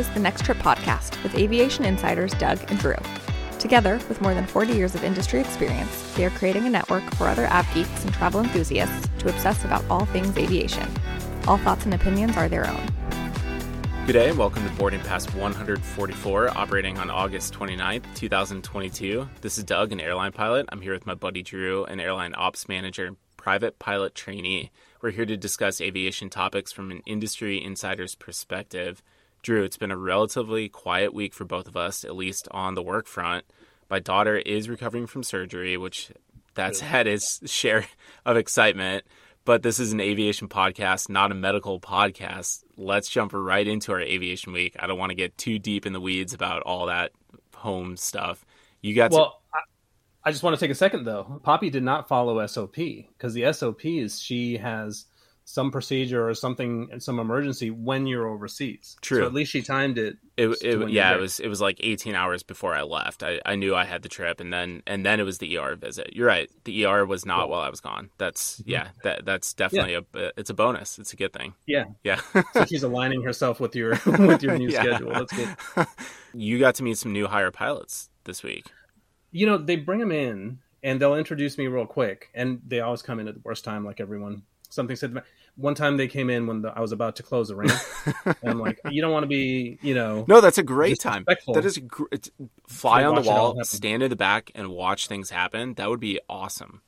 is the Next Trip podcast with aviation insiders Doug and Drew. Together, with more than 40 years of industry experience, they are creating a network for other av geeks and travel enthusiasts to obsess about all things aviation. All thoughts and opinions are their own. Good day and welcome to Boarding Pass 144, operating on August 29th, 2022. This is Doug, an airline pilot. I'm here with my buddy Drew, an airline ops manager, private pilot trainee. We're here to discuss aviation topics from an industry insider's perspective. Drew, it's been a relatively quiet week for both of us, at least on the work front. My daughter is recovering from surgery, which that's had its share of excitement. But this is an aviation podcast, not a medical podcast. Let's jump right into our aviation week. I don't want to get too deep in the weeds about all that home stuff. You got well. To... I, I just want to take a second though. Poppy did not follow SOP because the SOP is she has some procedure or something, some emergency when you're overseas. True. So at least she timed it. It, it yeah, it was it was like 18 hours before I left. I, I knew I had the trip, and then and then it was the ER visit. You're right. The ER was not while I was gone. That's mm-hmm. yeah. That that's definitely yeah. a it's a bonus. It's a good thing. Yeah. Yeah. so she's aligning herself with your with your new yeah. schedule. That's good. you got to meet some new hire pilots this week. You know, they bring them in and they'll introduce me real quick, and they always come in at the worst time, like everyone. Something said to me one time they came in when the, I was about to close a ramp. and I'm like, you don't want to be, you know. No, that's a great time. That is a gr- fly on the wall, stand in the back, and watch things happen. That would be awesome.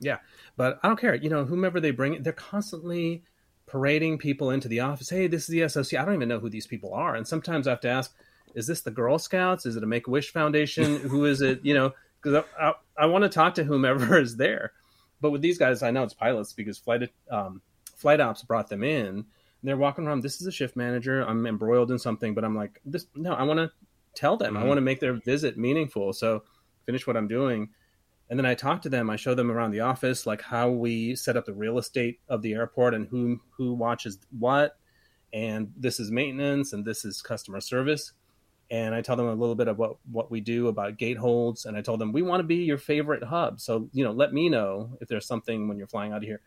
Yeah, but I don't care. You know, whomever they bring, they're constantly parading people into the office. Hey, this is the SOC. I don't even know who these people are, and sometimes I have to ask, is this the Girl Scouts? Is it a Make a Wish Foundation? who is it? You know, because I, I, I want to talk to whomever is there. But with these guys, I know it's pilots because flight um, flight ops brought them in. they're walking around. This is a shift manager. I'm embroiled in something, but I'm like, this. No, I want to tell them. Mm-hmm. I want to make their visit meaningful. So finish what I'm doing, and then I talk to them. I show them around the office, like how we set up the real estate of the airport and who who watches what, and this is maintenance and this is customer service. And I tell them a little bit about what we do about gate holds, and I told them we want to be your favorite hub. So you know, let me know if there's something when you're flying out of here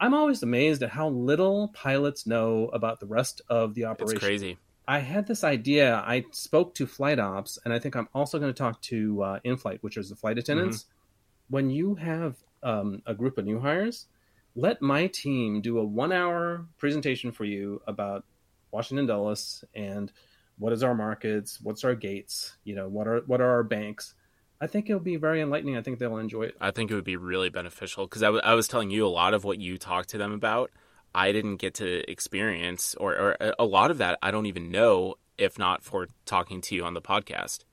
I'm always amazed at how little pilots know about the rest of the operation. It's crazy. I had this idea. I spoke to flight ops, and I think I'm also going to talk to uh, in flight, which is the flight attendants. Mm-hmm. When you have um, a group of new hires, let my team do a one hour presentation for you about Washington Dulles and what is our markets, what's our gates, you know, what are what are our banks, I think it'll be very enlightening. I think they'll enjoy it. I think it would be really beneficial because I, w- I was telling you a lot of what you talked to them about. I didn't get to experience, or, or uh, a lot of that I don't even know if not for talking to you on the podcast.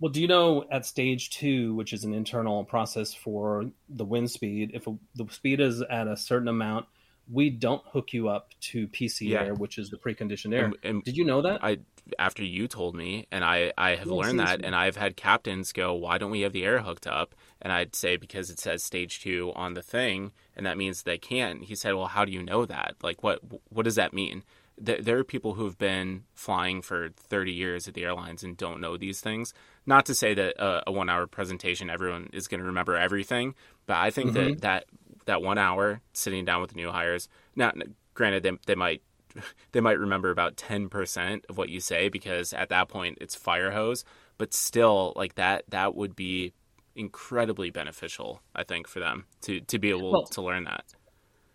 Well, do you know at stage two, which is an internal process for the wind speed, if a, the speed is at a certain amount, we don't hook you up to PC yeah. air, which is the preconditioned air. And, and Did you know that? I after you told me, and I I have learned that, and I've had captains go, "Why don't we have the air hooked up?" And I'd say because it says stage two on the thing, and that means they can't. He said, "Well, how do you know that? Like, what what does that mean?" There are people who've been flying for 30 years at the airlines and don't know these things. Not to say that a, a one hour presentation, everyone is going to remember everything, but I think mm-hmm. that, that that one hour sitting down with the new hires. Now, granted, they, they might they might remember about 10% of what you say because at that point it's fire hose but still like that that would be incredibly beneficial i think for them to to be able well, to learn that.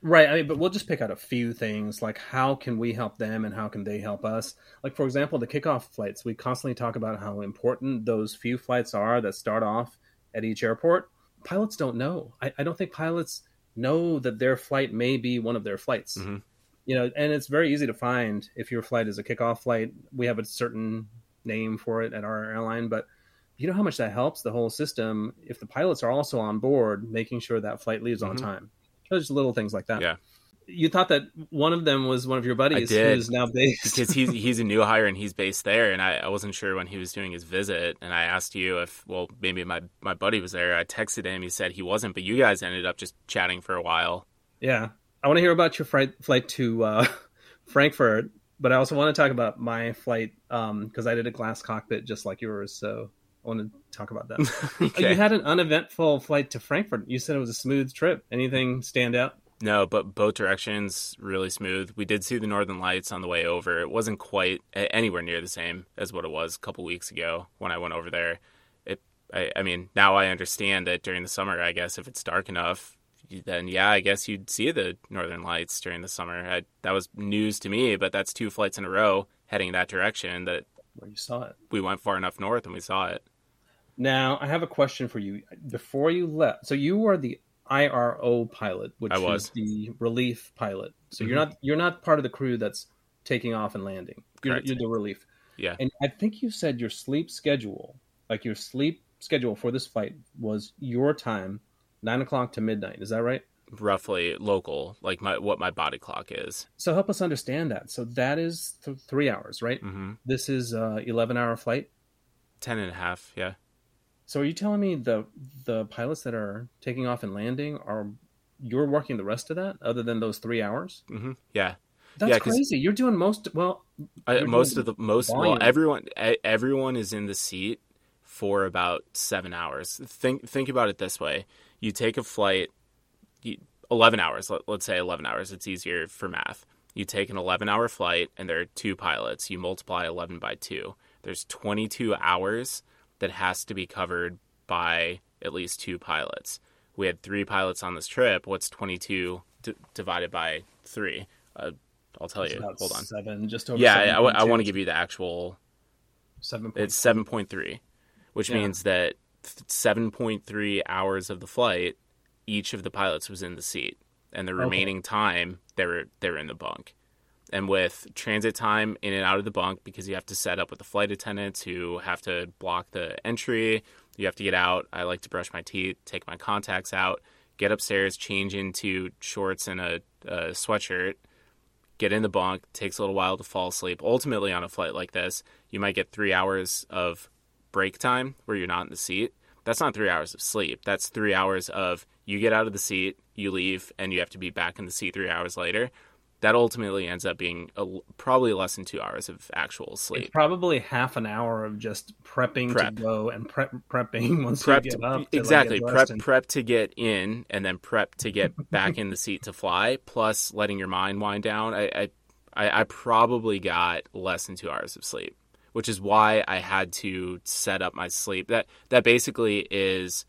Right i mean but we'll just pick out a few things like how can we help them and how can they help us? Like for example the kickoff flights we constantly talk about how important those few flights are that start off at each airport. Pilots don't know. I, I don't think pilots know that their flight may be one of their flights. Mm-hmm. You know, and it's very easy to find if your flight is a kickoff flight. We have a certain name for it at our airline, but you know how much that helps the whole system if the pilots are also on board, making sure that flight leaves mm-hmm. on time. There's little things like that. Yeah you thought that one of them was one of your buddies who's now based. Because he's he's a new hire and he's based there and I, I wasn't sure when he was doing his visit and I asked you if well maybe my my buddy was there. I texted him. He said he wasn't but you guys ended up just chatting for a while. Yeah. I want to hear about your flight flight to uh, Frankfurt but I also want to talk about my flight because um, I did a glass cockpit just like yours so I want to talk about that. Okay. you had an uneventful flight to Frankfurt. You said it was a smooth trip. Anything stand out No, but both directions really smooth. We did see the northern lights on the way over. It wasn't quite anywhere near the same as what it was a couple weeks ago when I went over there. It, I, I mean, now I understand that during the summer, I guess if it's dark enough, then yeah, I guess you'd see the northern lights during the summer. I, that was news to me, but that's two flights in a row heading that direction that where you saw it. We went far enough north and we saw it. Now, I have a question for you. Before you left, so you were the IRO pilot, which is the relief pilot. So mm-hmm. you're not you're not part of the crew that's taking off and landing. You're, you're, the relief. Yeah. And I think you said your sleep schedule, like your sleep schedule for this flight, was your time, nine o'clock to midnight. Is that right? Roughly local, like my what my body clock is. So help us understand that. So that is th- three hours, right? Mm-hmm. This is uh, eleven hour flight. Ten and a half, yeah. So are you telling me the the pilots that are taking off and landing are you're working the rest of that other than those three hours? Mm-hmm. Yeah, that's yeah, crazy. You're doing most well. I, most of the most volume. well, everyone everyone is in the seat for about seven hours. Think think about it this way: you take a flight, you, eleven hours. Let, let's say eleven hours. It's easier for math. You take an eleven hour flight, and there are two pilots. You multiply eleven by two. There's twenty two hours that has to be covered by at least two pilots. We had three pilots on this trip. What's 22 d- divided by three? Uh, I'll tell it's you. Hold on. Seven, just over. Yeah, I, I, I want to give you the actual. Seven. It's seven point three, which yeah. means that seven point three hours of the flight, each of the pilots was in the seat, and the remaining okay. time they were they were in the bunk and with transit time in and out of the bunk because you have to set up with the flight attendants who have to block the entry. You have to get out. I like to brush my teeth take my contacts out get upstairs change into shorts and a, a sweatshirt get in the bunk. Takes a little while to fall asleep. Ultimately on a flight like this you might get three hours of break time where you're not in the seat. That's not three hours of sleep. That's three hours of you get out of the seat you leave and you have to be back in the seat three hours later that ultimately ends up being a, probably less than two hours of actual sleep. It's probably half an hour of just prepping prep. to go and prep prepping once prep you get to, up. Exactly, like prep and... prep to get in, and then prep to get back in the seat to fly. Plus, letting your mind wind down. I, I I probably got less than two hours of sleep, which is why I had to set up my sleep. That that basically is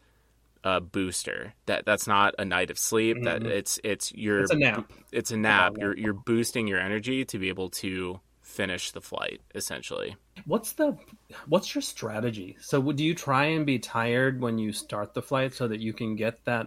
a booster. That that's not a night of sleep. Mm-hmm. That it's it's your it's a nap. It's a nap. You're you're boosting your energy to be able to finish the flight essentially. What's the what's your strategy? So do you try and be tired when you start the flight so that you can get that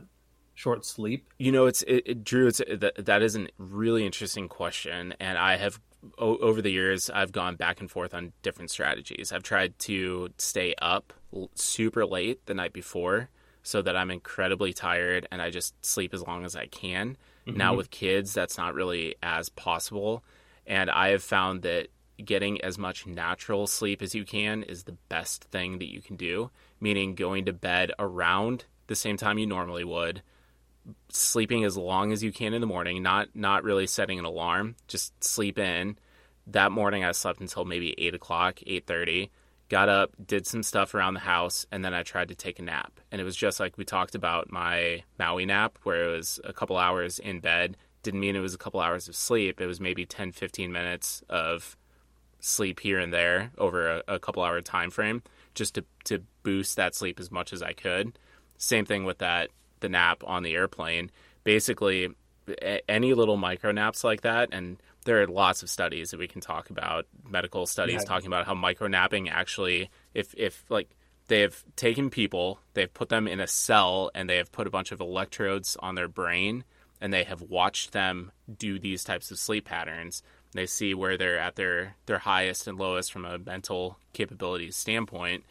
short sleep? You know, it's it, it Drew. It's that that is a really interesting question, and I have over the years I've gone back and forth on different strategies. I've tried to stay up super late the night before so that I'm incredibly tired and I just sleep as long as I can. Mm-hmm. Now with kids, that's not really as possible. And I have found that getting as much natural sleep as you can is the best thing that you can do, meaning going to bed around the same time you normally would, sleeping as long as you can in the morning, not not really setting an alarm, just sleep in. That morning I slept until maybe eight o'clock, eight thirty got up, did some stuff around the house, and then I tried to take a nap. And it was just like we talked about my Maui nap, where it was a couple hours in bed. Didn't mean it was a couple hours of sleep. It was maybe 10, 15 minutes of sleep here and there over a, a couple hour time frame just to, to boost that sleep as much as I could. Same thing with that, the nap on the airplane. Basically, any little micro naps like that, and there are lots of studies that we can talk about, medical studies yeah. talking about how micronapping actually, if if like they have taken people, they've put them in a cell, and they have put a bunch of electrodes on their brain, and they have watched them do these types of sleep patterns. They see where they're at their their highest and lowest from a mental capabilities standpoint.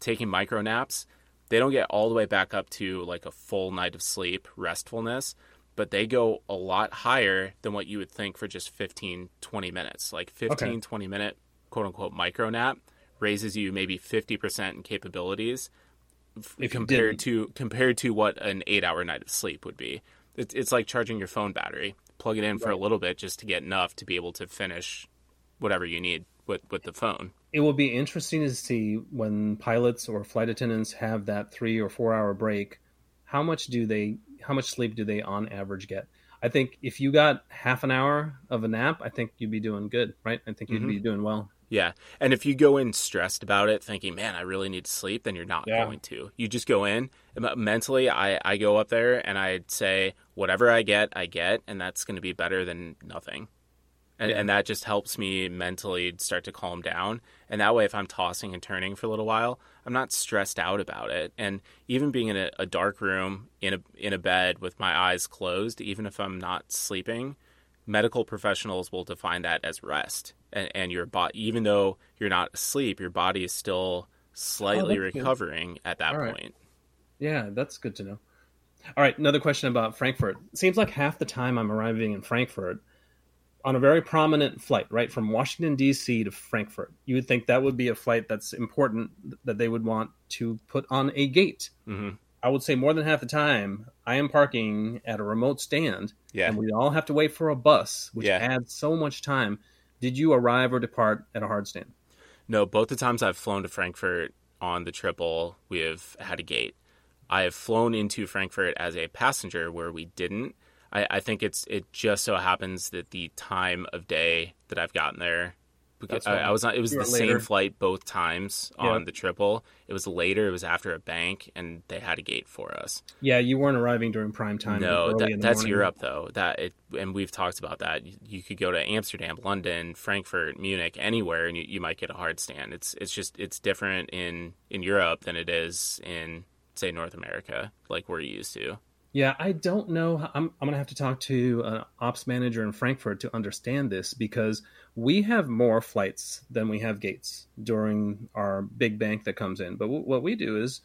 Taking micro naps, they don't get all the way back up to like a full night of sleep, restfulness, but they go a lot higher than what you would think for just 15 20 minutes. Like 15 okay. 20 minute quote unquote micro nap raises you maybe 50% in capabilities if compared to compared to what an 8 hour night of sleep would be. It's, it's like charging your phone battery. Plug it in for a little bit just to get enough to be able to finish whatever you need with with the phone. It will be interesting to see when pilots or flight attendants have that 3 or 4 hour break how much do they how much sleep do they on average get? I think if you got half an hour of a nap, I think you'd be doing good, right? I think you'd Mm-hmm. be doing well. Yeah. And if you go in stressed about it, thinking, man, I really need to sleep, then you're not Yeah. going to. You just go in. Mentally, I, I go up there and I'd say, whatever I get, I get. And that's going to be better than nothing. And, Yeah. and that just helps me mentally start to calm down. And that way, if I'm tossing and turning for a little while, I'm not stressed out about it. And even being in a, a dark room in a in a bed with my eyes closed, even if I'm not sleeping, medical professionals will define that as rest. And, and your body, even though you're not asleep, your body is still slightly Oh, that's good. recovering at that All right. point. Yeah, that's good to know. All right, another question about Frankfurt. It seems like half the time I'm arriving in Frankfurt on a very prominent flight, right, from Washington D.C. to Frankfurt. You would think that would be a flight that's important that they would want to put on a gate. hmm I would say more than half the time I am parking at a remote stand, Yeah. and we all have to wait for a bus, which Yeah. adds so much time. Did you arrive or depart at a hard stand? No, both the times I've flown to Frankfurt on the triple, we have had a gate. I have flown into Frankfurt as a passenger where we didn't. I, I think it's it just so happens that the time of day that I've gotten there, because I. I was not. It was the were same flight both times Yeah. on the triple. It was later. It was after a bank, and they had a gate for us. Yeah, you weren't arriving during prime time. No, that, that's morning. Europe though. That it, and we've talked about that. You, you could go to Amsterdam, London, Frankfurt, Munich, anywhere, and you, you might get a hard stand. It's it's just it's different in in Europe than it is in say North America, like we're used to. Yeah, I don't know. I'm, I'm going to have to talk to an ops manager in Frankfurt to understand this because we have more flights than we have gates during our big bank that comes in. But w- what we do is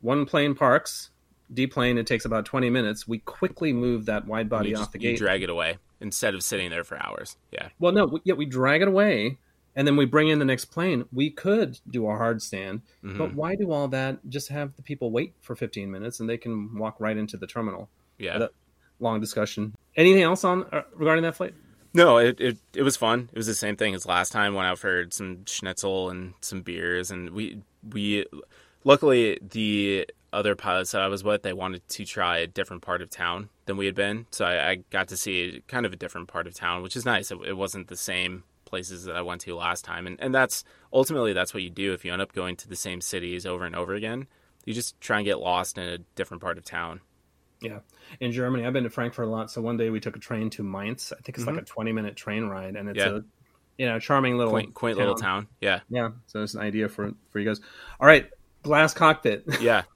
one plane parks, deplane, it takes about 20 minutes. We quickly move that wide body you off just, the gate. drag it away instead of sitting there for hours. Yeah, well, no, we, yeah, we drag it away and then we bring in the next plane. We could do a hard stand, Mhm. but why do all that? Just have the people wait for 15 minutes and they can walk right into the terminal. yeah. That- long discussion. Anything else on uh, regarding that flight? No, it, it it was fun. It was the same thing as last time. Went out for some schnitzel and some beers, and we we luckily the other pilots that I was with they wanted to try a different part of town than we had been, so I, I got to see kind of a different part of town, which is nice. It, it wasn't the same places that I went to last time, and and that's ultimately that's what you do if you end up going to the same cities over and over again. You just try and get lost in a different part of town. Yeah, in Germany, I've been to Frankfurt a lot. So one day we took a train to Mainz. I think it's like a twenty-minute train ride, and it's Mm-hmm. Yeah. a you know charming little Quaint, quaint little town. Yeah, Yeah, so it's an idea for for you guys. All right, glass cockpit. yeah.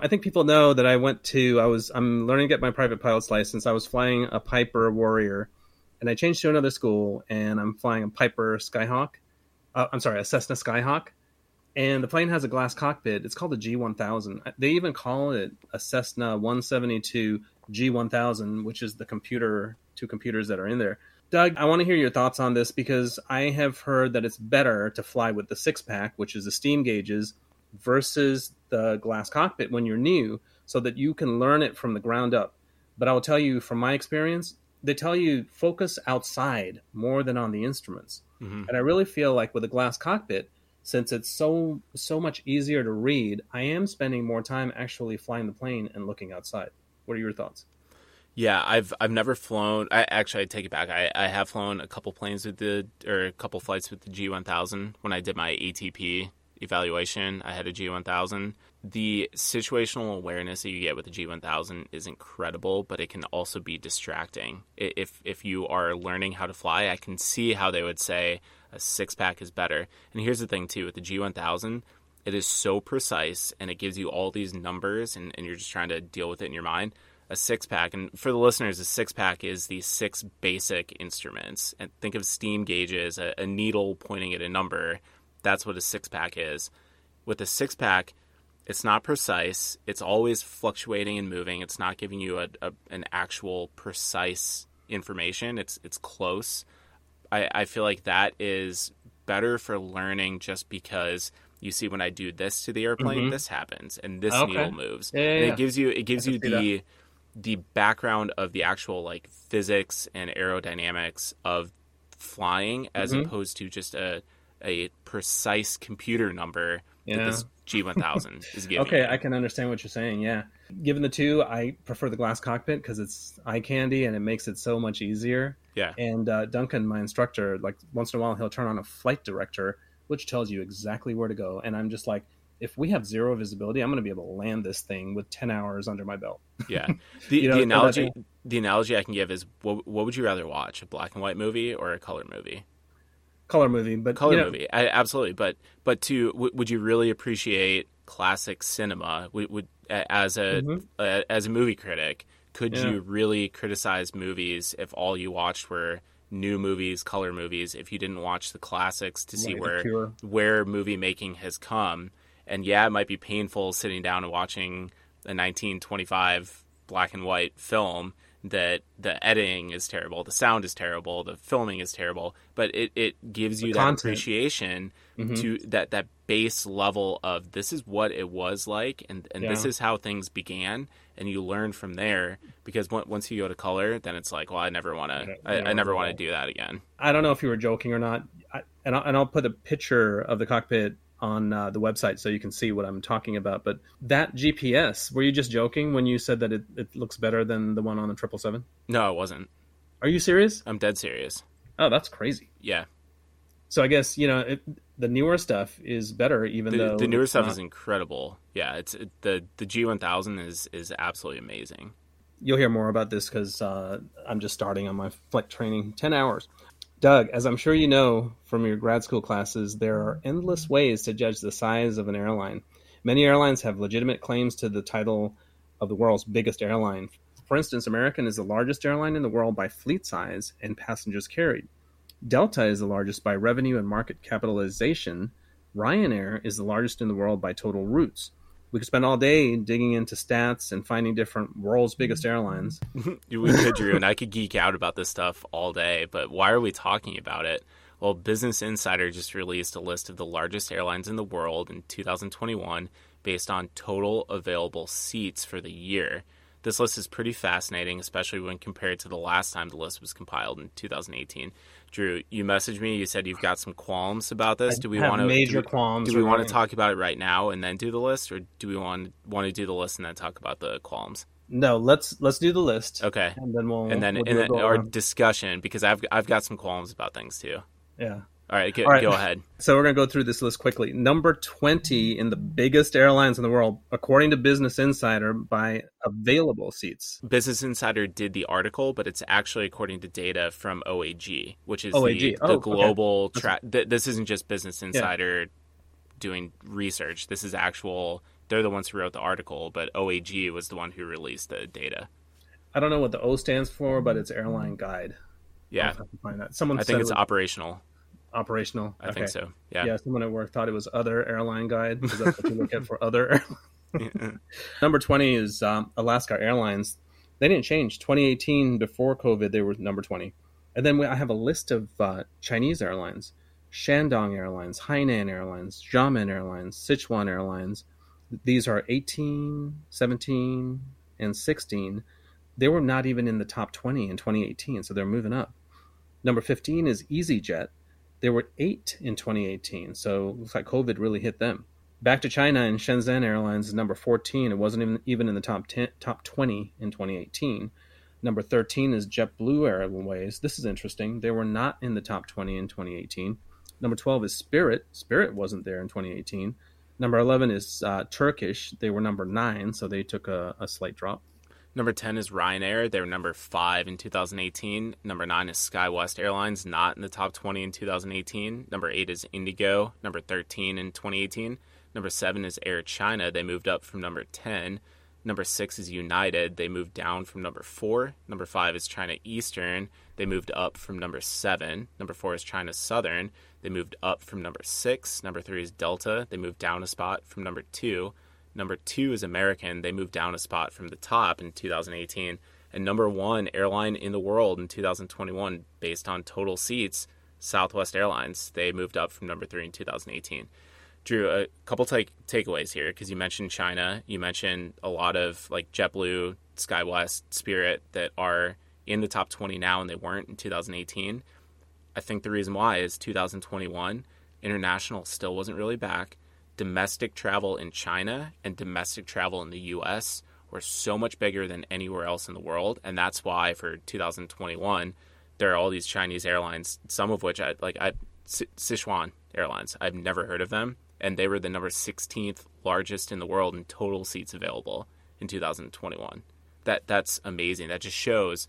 I think people know that I went to. I was. I'm learning to get my private pilot's license. I was flying a Piper Warrior, and I changed to another school, and I'm flying a Piper Skyhawk. Uh, I'm sorry, a Cessna Skyhawk, and the plane has a glass cockpit. It's called a G1000. They even call it a Cessna 172 G1000, which is the computer, two computers that are in there. Doug, I want to hear your thoughts on this because I have heard that it's better to fly with the six pack, which is the steam gauges, versus the glass cockpit when you're new, so that you can learn it from the ground up. But I will tell you from my experience, they tell you focus outside more than on the instruments. Mhm. And I really feel like with a glass cockpit, since it's so so much easier to read, I am spending more time actually flying the plane and looking outside. What are your thoughts? Yeah, I've I've never flown. I actually I take it back. I, I have flown a couple planes with the or a couple flights with the G1000 when I did my ATP evaluation. I had a G1000. The situational awareness that you get with the G1000 is incredible, but it can also be distracting. If if you are learning how to fly, I can see how they would say a six pack is better. And here's the thing too with the G1000, it is so precise and it gives you all these numbers and, and you're just trying to deal with it in your mind a six pack and for the listeners a six pack is the six basic instruments and think of steam gauges a, a needle pointing at a number that's what a six pack is with a six pack it's not precise it's always fluctuating and moving it's not giving you a, a, an actual precise information it's it's close I, I feel like that is better for learning just because you see when I do this to the airplane, Mhm. this happens and this Okay. needle moves. Yeah, yeah, and yeah. it gives you it gives you the the background of the actual like physics and aerodynamics of flying as Mhm. opposed to just a a precise computer number Yeah. that this G1000 is giving. okay, you. I can understand what you're saying. Yeah, given the two, I prefer the glass cockpit because it's eye candy and it makes it so much easier. Yeah. And uh, Duncan, my instructor, like once in a while he'll turn on a flight director, which tells you exactly where to go, and I'm just like. If we have zero visibility, I'm going to be able to land this thing with 10 hours under my belt. Yeah. The, You know, the analogy the analogy I can give is what, what would you rather watch, a black and white movie or a color movie? Color movie, but Color you know, movie, I, absolutely. But but to w- would you really appreciate classic cinema? Would, would as a Mhm. uh, as a movie critic, could Yeah. you really criticize movies if all you watched were new movies, color movies? If you didn't watch the classics to see where where movie making has come? And yeah, it might be painful sitting down and watching a 1925 black and white film that the editing is terrible, the sound is terrible, the filming is terrible, but it, it gives you that content. appreciation Mhm. to that that base level of this is what it was like and, and this is how things began and you learn from there because on- once you go to color then it's like well I never want to Yeah, I, I never want to do that again I don't know if you were joking or not, I, and, I'll, and I'll put a picture of the cockpit on uh, the website so you can see what I'm talking about. But that GPS, were you just joking when you said that it, it looks better than the one on the triple seven? no it wasn't Are you serious? I'm dead serious Oh, that's crazy. yeah So I guess you know it, the newer stuff is better, even the, though the newer stuff not- is incredible yeah it's it, the the G1000 is is absolutely amazing You'll hear more about this because uh, I'm just starting on my flight training. Ten hours. Doug, as I'm sure you know from your grad school classes, there are endless ways to judge the size of an airline. Many airlines have legitimate claims to the title of the world's biggest airline. For instance, American is the largest airline in the world by fleet size and passengers carried. Delta is the largest by revenue and market capitalization. Ryanair is the largest in the world by total routes. We could spend all day digging into stats and finding different world's biggest airlines. We could, Drew, and I could geek out about this stuff all day, but why are we talking about it? Well, Business Insider just released a list of the largest airlines in the world in 2021 based on total available seats for the year. This list is pretty fascinating, especially when compared to the last time the list was compiled in 2018. Drew, you messaged me. You said you've got some qualms about this. I do we want to major do, qualms Do we want to talk about it right now and then do the list, or do we want want to do the list and then talk about the qualms? No, let's let's do the list. Okay. And then we'll and then we'll and then our around. discussion because I've I've got some qualms about things too. yeah. All right, go, All right. go ahead. So we're gonna go through this list quickly. Number twenty in the biggest airlines in the world, according to Business Insider, by available seats. Business Insider did the article, but it's actually according to data from OAG, which is OAG. the, Oh, the okay. global track. Th- this isn't just Business Insider doing research. This is actual. They're the ones who wrote the article, but OAG was the one who released the data. I don't know what the O stands for, but it's Airline Guide. Yeah, to find that. Someone I think it it's was operational. Operational. I Okay. think so. Yeah. Yeah, someone at work thought it was other airline guide because that's what you look at for other. number twenty is um, Alaska Airlines. They didn't change. 2018 before COVID, they were number 20. And then we, I have a list of uh, Chinese airlines: Shandong Airlines, Hainan Airlines, Xiamen Airlines, Sichuan Airlines. These are 18, 17, and 16. They were not even in the top 20 in 2018, so they're moving up. Number 15 is EasyJet. They were eight in 2018, so it looks like COVID really hit them. Back to China and Shenzhen Airlines is number 14. It wasn't even even in the top 10, top 20 in 2018. Number 13 is JetBlue Airways. This is interesting. They were not in the top 20 in 2018. Number 12 is Spirit. Spirit wasn't there in 2018. Number 11 is uh, Turkish. They were number nine, so they took a, a slight drop. Number 10 is Ryanair. They were number 5 in 2018. Number 9 is SkyWest Airlines, not in the top 20 in 2018. Number 8 is Indigo, number 13 in 2018. Number 7 is Air China. They moved up from number 10. Number 6 is United. They moved down from number 4. Number 5 is China Eastern. They moved up from number 7. Number 4 is China Southern. They moved up from number 6. Number 3 is Delta. They moved down a spot from number 2. Number two is American. They moved down a spot from the top in 2018. And number one airline in the world in 2021, based on total seats, Southwest Airlines. They moved up from number three in 2018. Drew, a couple take takeaways here because you mentioned China. You mentioned a lot of like JetBlue, SkyWest, Spirit that are in the top 20 now and they weren't in 2018. I think the reason why is 2021 international still wasn't really back domestic travel in China and domestic travel in the US were so much bigger than anywhere else in the world. And that's why for 2021, there are all these Chinese airlines, some of which I like, I, Sichuan Airlines, I've never heard of them. And they were the number 16th largest in the world in total seats available in 2021. That That's amazing. That just shows,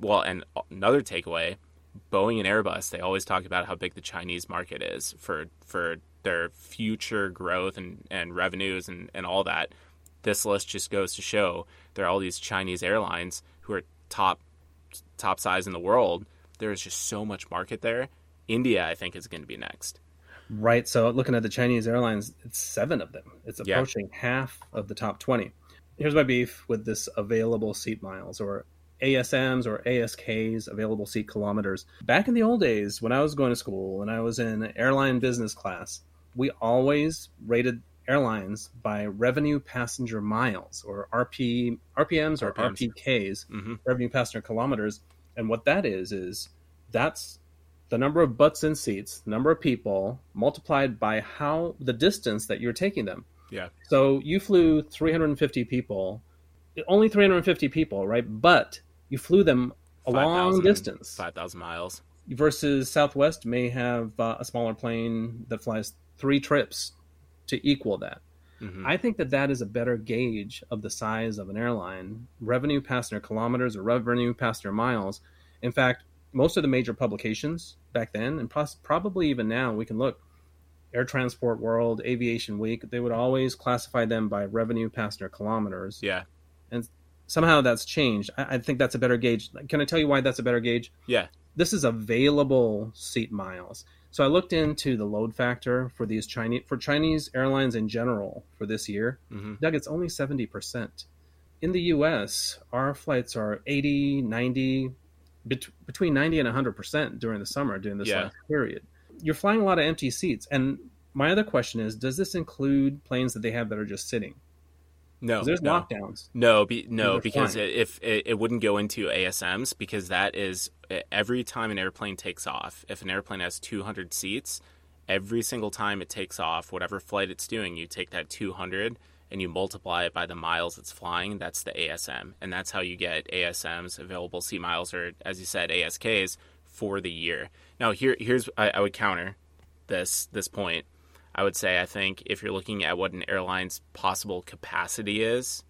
well, and another takeaway Boeing and Airbus, they always talk about how big the Chinese market is for for their future growth and, and revenues and, and all that. This list just goes to show there are all these Chinese airlines who are top top size in the world. There is just so much market there. India, I think, is going to be next. Right. So looking at the Chinese airlines, it's seven of them. It's approaching yeah. half of the top 20. Here's my beef with this available seat miles or ASMs or ASKs, available seat kilometers. Back in the old days, when I was going to school and I was in airline business class, we always rated airlines by revenue passenger miles or RP RPMs or RPMs. RPKs, mm-hmm. revenue passenger kilometers. And what that is is that's the number of butts in seats, number of people multiplied by how the distance that you're taking them. Yeah. So you flew 350 people, only 350 people, right? But you flew them a 5, long 000, distance, five thousand miles. Versus Southwest may have uh, a smaller plane that flies three trips to equal that. Mm-hmm. I think that that is a better gauge of the size of an airline, revenue passenger kilometers or revenue passenger miles. In fact, most of the major publications back then, and probably even now, we can look Air Transport World, Aviation Week, they would always classify them by revenue passenger kilometers. Yeah. And somehow that's changed. I, I, think that's a better gauge. Can I tell you why that's a better gauge? Yeah. This is available seat miles. So I looked into the load factor for these Chinese for Chinese airlines in general for this year. Mm-hmm. Doug, it's only 70%. In the US, our flights are 80, 90 bet- between 90 and 100% during the summer during this yeah. period. You're flying a lot of empty seats and my other question is does this include planes that they have that are just sitting? No, there's no. lockdowns. No, be, no, because it, if it, it, wouldn't go into ASMs because that is every time an airplane takes off. If an airplane has 200 seats, every single time it takes off, whatever flight it's doing, you take that 200 and you multiply it by the miles it's flying. That's the ASM, and that's how you get ASMs, available seat miles, or as you said, ASKs for the year. Now, here, here's I, I would counter this this point I would say I think if you're looking at what an airline's possible capacity is,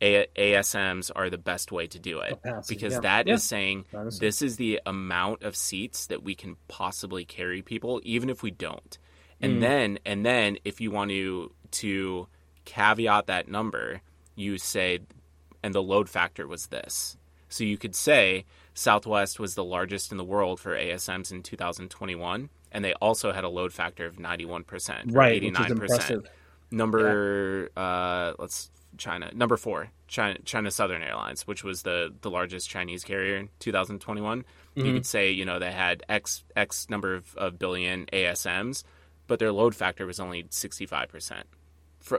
a- ASMs are the best way to do it capacity, because yeah. that yeah. is saying this is the amount of seats that we can possibly carry people, even if we don't. And mm. then and then if you want to to caveat that number, you say, and the load factor was this. So you could say Southwest was the largest in the world for ASMs in 2021 and they also had a load factor of 91%, right, 89%. Number yeah. uh, let's China number 4, China, China Southern Airlines, which was the the largest Chinese carrier in 2021. Mm-hmm. You could say, you know, they had X X number of, of billion ASMs, but their load factor was only 65%.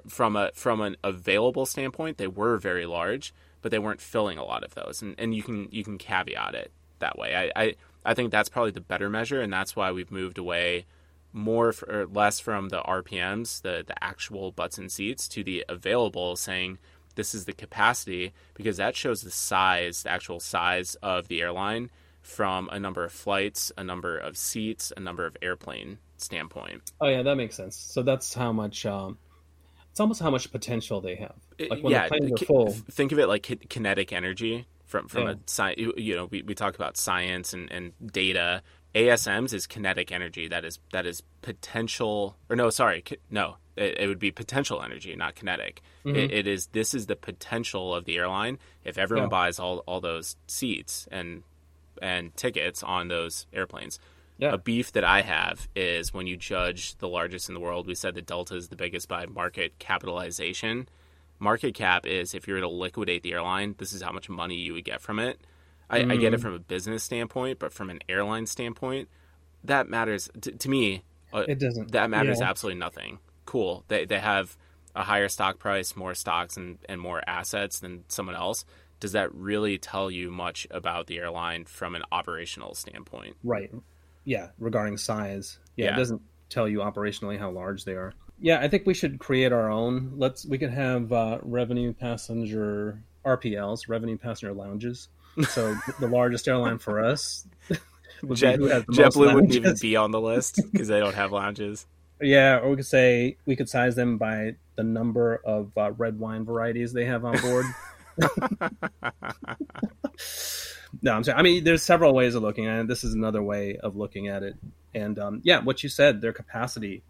from a from an available standpoint, they were very large, but they weren't filling a lot of those. And and you can you can caveat it that way. I, I I think that's probably the better measure, and that's why we've moved away more for, or less from the RPMs, the the actual butts and seats, to the available, saying this is the capacity because that shows the size, the actual size of the airline from a number of flights, a number of seats, a number of airplane standpoint. Oh yeah, that makes sense. So that's how much. Um, it's almost how much potential they have. Like when yeah, the planes are full. Think of it like kinetic energy from from yeah. a science. You know, we, we talk about science and, and data. ASMs is kinetic energy. That is that is potential. Or no, sorry, no. It, it would be potential energy, not kinetic. Mm-hmm. It, it is. This is the potential of the airline. If everyone yeah. buys all all those seats and and tickets on those airplanes. Yeah. A beef that I have is when you judge the largest in the world. We said that Delta is the biggest by market capitalization market cap is if you were to liquidate the airline, this is how much money you would get from it. I, mm. I get it mm. from a business standpoint, but from an airline standpoint, that matters to, to me. Uh, it doesn't. That matters yeah. absolutely nothing. Cool. They they have a higher stock price, more stocks, and and more assets than someone else. Does that really tell you much about the airline from an operational standpoint? Right. Yeah. Regarding size, yeah, yeah. it doesn't tell you operationally how large they are. Yeah, I think we should create our own. Let's we could have uh, revenue passenger RPLs, revenue passenger lounges. So the largest airline for us. Jet, JetBlue wouldn't even be on the list because they don't have lounges. Yeah, or we could say we could size them by the number of uh, red wine varieties they have on board. no, I'm sorry. I mean, there's several ways of looking at it. This is another way of looking at it. And um, yeah, what you said, their capacity.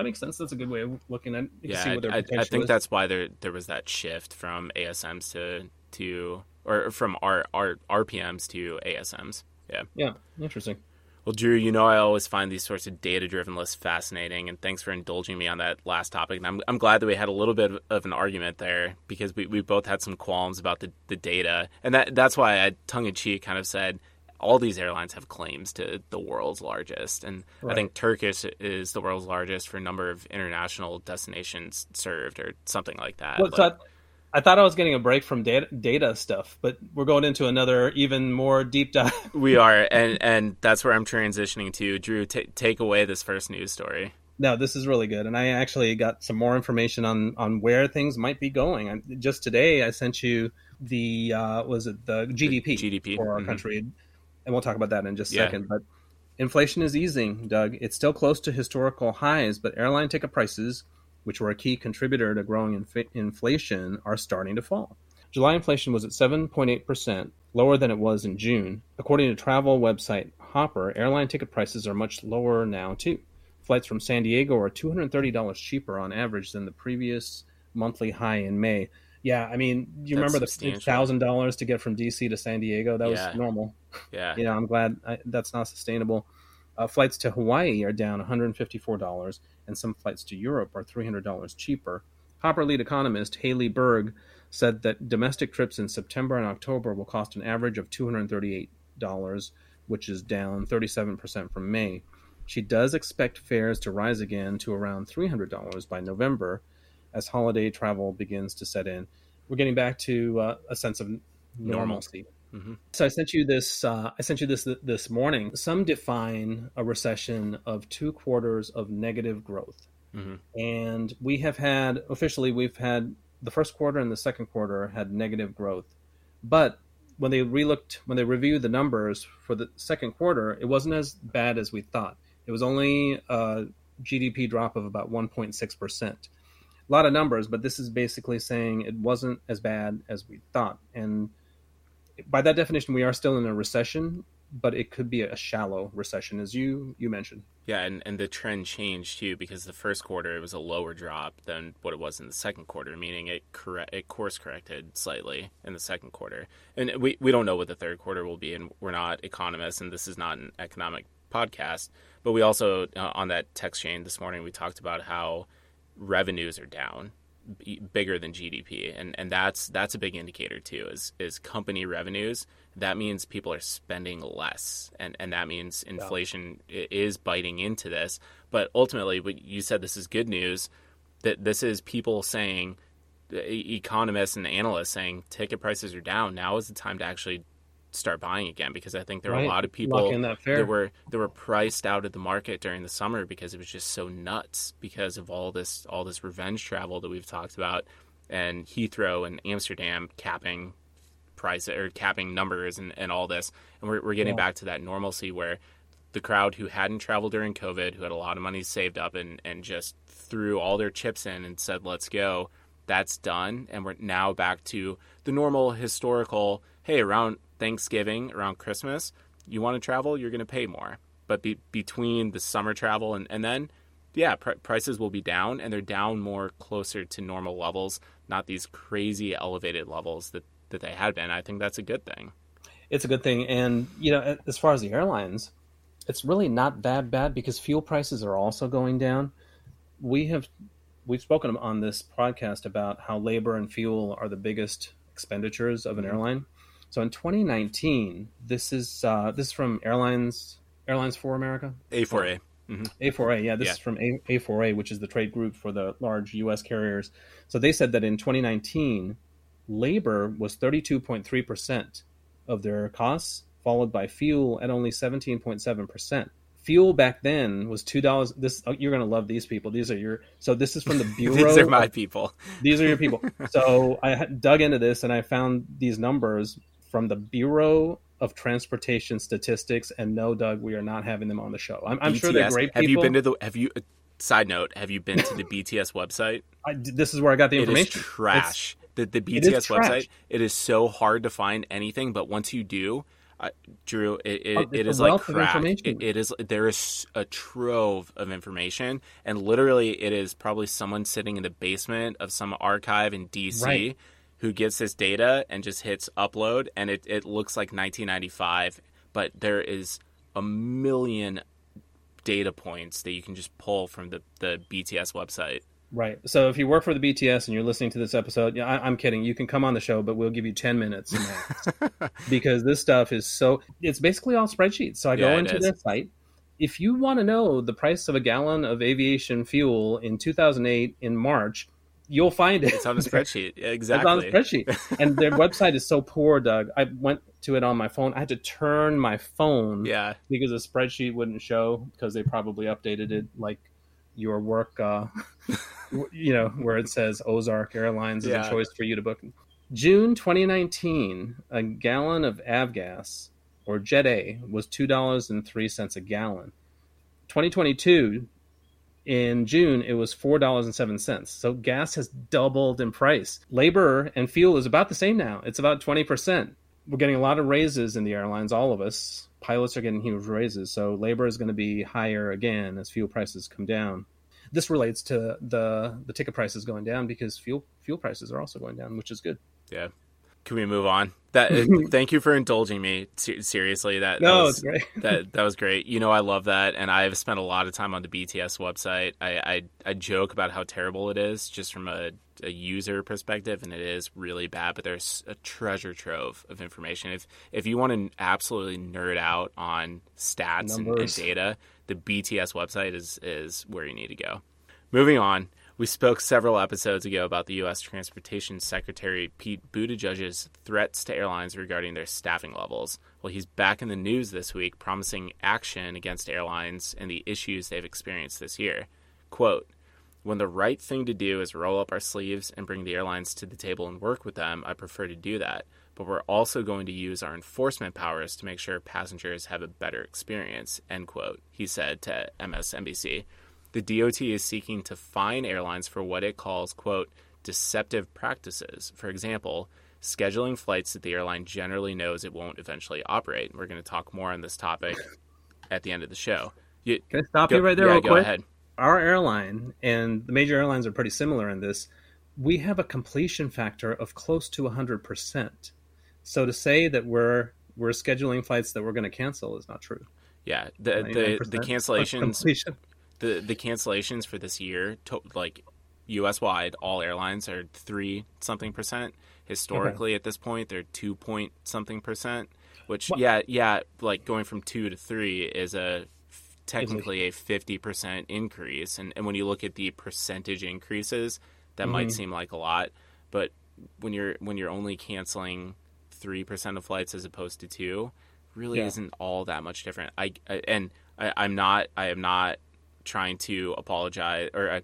That makes sense. That's a good way of looking at. It. yeah, I, I, think is. that's why there there was that shift from ASMs to to or from R, R RPMs to ASMs. Yeah. Yeah. Interesting. Well, Drew, you know I always find these sorts of data-driven lists fascinating, and thanks for indulging me on that last topic. And I'm, I'm glad that we had a little bit of an argument there because we, we both had some qualms about the, the data, and that that's why I tongue-in-cheek kind of said all these airlines have claims to the world's largest, and right. I think Turkish is the world's largest for number of international destinations served, or something like that. Well, so I thought I was getting a break from data, data stuff, but we're going into another even more deep dive. we are, and and that's where I'm transitioning to. Drew, t- take away this first news story. No, this is really good, and I actually got some more information on on where things might be going. I, just today, I sent you the uh, was it the GDP, the GDP for our mm-hmm. country, and we'll talk about that in just a yeah. second. But inflation is easing, Doug. It's still close to historical highs, but airline ticket prices which were a key contributor to growing inf- inflation, are starting to fall. July inflation was at 7.8%, lower than it was in June. According to travel website Hopper, airline ticket prices are much lower now, too. Flights from San Diego are $230 cheaper on average than the previous monthly high in May. Yeah, I mean, you That's remember the thousand dollars to get from DC to San Diego? That yeah. was normal. Yeah, you know, I'm glad I, that's not sustainable. Uh, flights to Hawaii are down $154, and some flights to Europe are $300 cheaper. Hopper lead economist Hayley Berg said that domestic trips in September and October will cost an average of $238, which is down 37% from May. She does expect fares to rise again to around $300 by November as holiday travel begins to set in. We're getting back to uh, a sense of normalcy. Mm-hmm. So I sent you this. Uh, I sent you this this morning. Some define a recession of two quarters of negative growth, mm-hmm. and we have had officially we've had the first quarter and the second quarter had negative growth, but when they relooked when they reviewed the numbers for the second quarter, it wasn't as bad as we thought. It was only a GDP drop of about 1.6 percent. A lot of numbers, but this is basically saying it wasn't as bad as we thought, and by that definition, we are still in a recession, but it could be a shallow recession, as you you mentioned. Yeah, and, and the trend changed too because the first quarter it was a lower drop than what it was in the second quarter, meaning it correct it course corrected slightly in the second quarter. And we we don't know what the third quarter will be, and we're not economists, and this is not an economic podcast. But we also uh, on that text chain this morning we talked about how revenues are down bigger than GDP, and and that's that's a big indicator too. Is is company revenues? That means people are spending less, and and that means inflation yeah. is biting into this. But ultimately, what you said this is good news. That this is people saying, economists and analysts saying ticket prices are down. Now is the time to actually start buying again because I think there right. were a lot of people that, that, were that were priced out of the market during the summer because it was just so nuts because of all this all this revenge travel that we've talked about and Heathrow and Amsterdam capping price or capping numbers and, and all this and we're, we're getting yeah. back to that normalcy where the crowd who hadn't traveled during COVID who had a lot of money saved up and, and just threw all their chips in and said let's go that's done and we're now back to the normal historical hey around Thanksgiving, around Christmas, you want to travel, you're going to pay more. But be, between the summer travel and, and then, yeah, pr- prices will be down and they're down more closer to normal levels, not these crazy elevated levels that, that they had been. I think that's a good thing. It's a good thing. And, you know, as far as the airlines, it's really not that bad because fuel prices are also going down. We have we've spoken on this podcast about how labor and fuel are the biggest expenditures of an mm-hmm. airline. So in 2019, this is uh, this is from Airlines Airlines for America. A4A. Mm-hmm. A4A, yeah, this yeah. is from A- A4A, which is the trade group for the large U.S. carriers. So they said that in 2019, labor was 32.3 percent of their costs, followed by fuel at only 17.7 percent. fuel back then was two dollars. This oh, you're gonna love these people. These are your so this is from the bureau. these are my people. These are your people. so I dug into this and I found these numbers from the Bureau of Transportation Statistics. And no, Doug, we are not having them on the show. I'm, I'm sure they're great. Have you been to the? Have you? Side note: Have you been to the BTS website? I, this is where I got the information. It is trash. It's, the the BTS website. It is so hard to find anything, but once you do, uh, Drew, it, it, oh, it is like crack. It, it is there is a trove of information, and literally, it is probably someone sitting in the basement of some archive in DC right. Who gets this data and just hits upload, and it, it looks like 1995, but there is a million data points that you can just pull from the, the BTS website. Right. So if you work for the BTS and you're listening to this episode, yeah, I, am kidding. You can come on the show, but we'll give you 10 minutes because this stuff is so. It's basically all spreadsheets. So I yeah, go into their site. If you want to know the price of a gallon of aviation fuel in 2008 in March, you'll find it. It's on a spreadsheet. Exactly. It's on a spreadsheet. and their website is so poor, Doug. I went to it on my phone. I had to turn my phone. Yeah. Because the spreadsheet wouldn't show because they probably updated it like your work, uh, you know, where it says Ozark Airlines is yeah. a choice for you to book. June 2019, a gallon of avgas or Jet A was $2.03 a gallon. 2022, in June, it was $4.07. So gas has doubled in price. Labor and fuel is about the same now. It's about 20%. We're getting a lot of raises in the airlines, all of us pilots are getting huge raises, so labor is going to be higher again as fuel prices come down. This relates to the the ticket prices going down because fuel fuel prices are also going down, which is good. Yeah. Can we move on? That uh, thank you for indulging me. Seriously, that no, that was, great. that that was great. You know, I love that, and I've spent a lot of time on the BTS website. I I, I joke about how terrible it is, just from a, a user perspective, and it is really bad. But there's a treasure trove of information. If if you want to absolutely nerd out on stats and, and data, the BTS website is is where you need to go. Moving on. We spoke several episodes ago about the U.S. Transportation Secretary Pete Buttigieg's threats to airlines regarding their staffing levels. Well, he's back in the news this week, promising action against airlines and the issues they've experienced this year. Quote, when the right thing to do is roll up our sleeves and bring the airlines to the table and work with them, I prefer to do that. But we're also going to use our enforcement powers to make sure passengers have a better experience, end quote, he said to MSNBC. The DOT is seeking to fine airlines for what it calls, quote, deceptive practices. For example, scheduling flights that the airline generally knows it won't eventually operate. We're going to talk more on this topic at the end of the show. You, Can I stop go, you right there, yeah, real go quick? Ahead. Our airline and the major airlines are pretty similar in this. We have a completion factor of close to 100%. So to say that we're we're scheduling flights that we're going to cancel is not true. Yeah, the the, the cancellations the the cancellations for this year, to, like U.S. wide, all airlines are three something percent. Historically, okay. at this point, they're two point something percent. Which, what? yeah, yeah, like going from two to three is a technically a fifty percent increase. And and when you look at the percentage increases, that mm-hmm. might seem like a lot, but when you're when you're only canceling three percent of flights as opposed to two, really yeah. isn't all that much different. I, I and I, I'm not I am not trying to apologize or uh,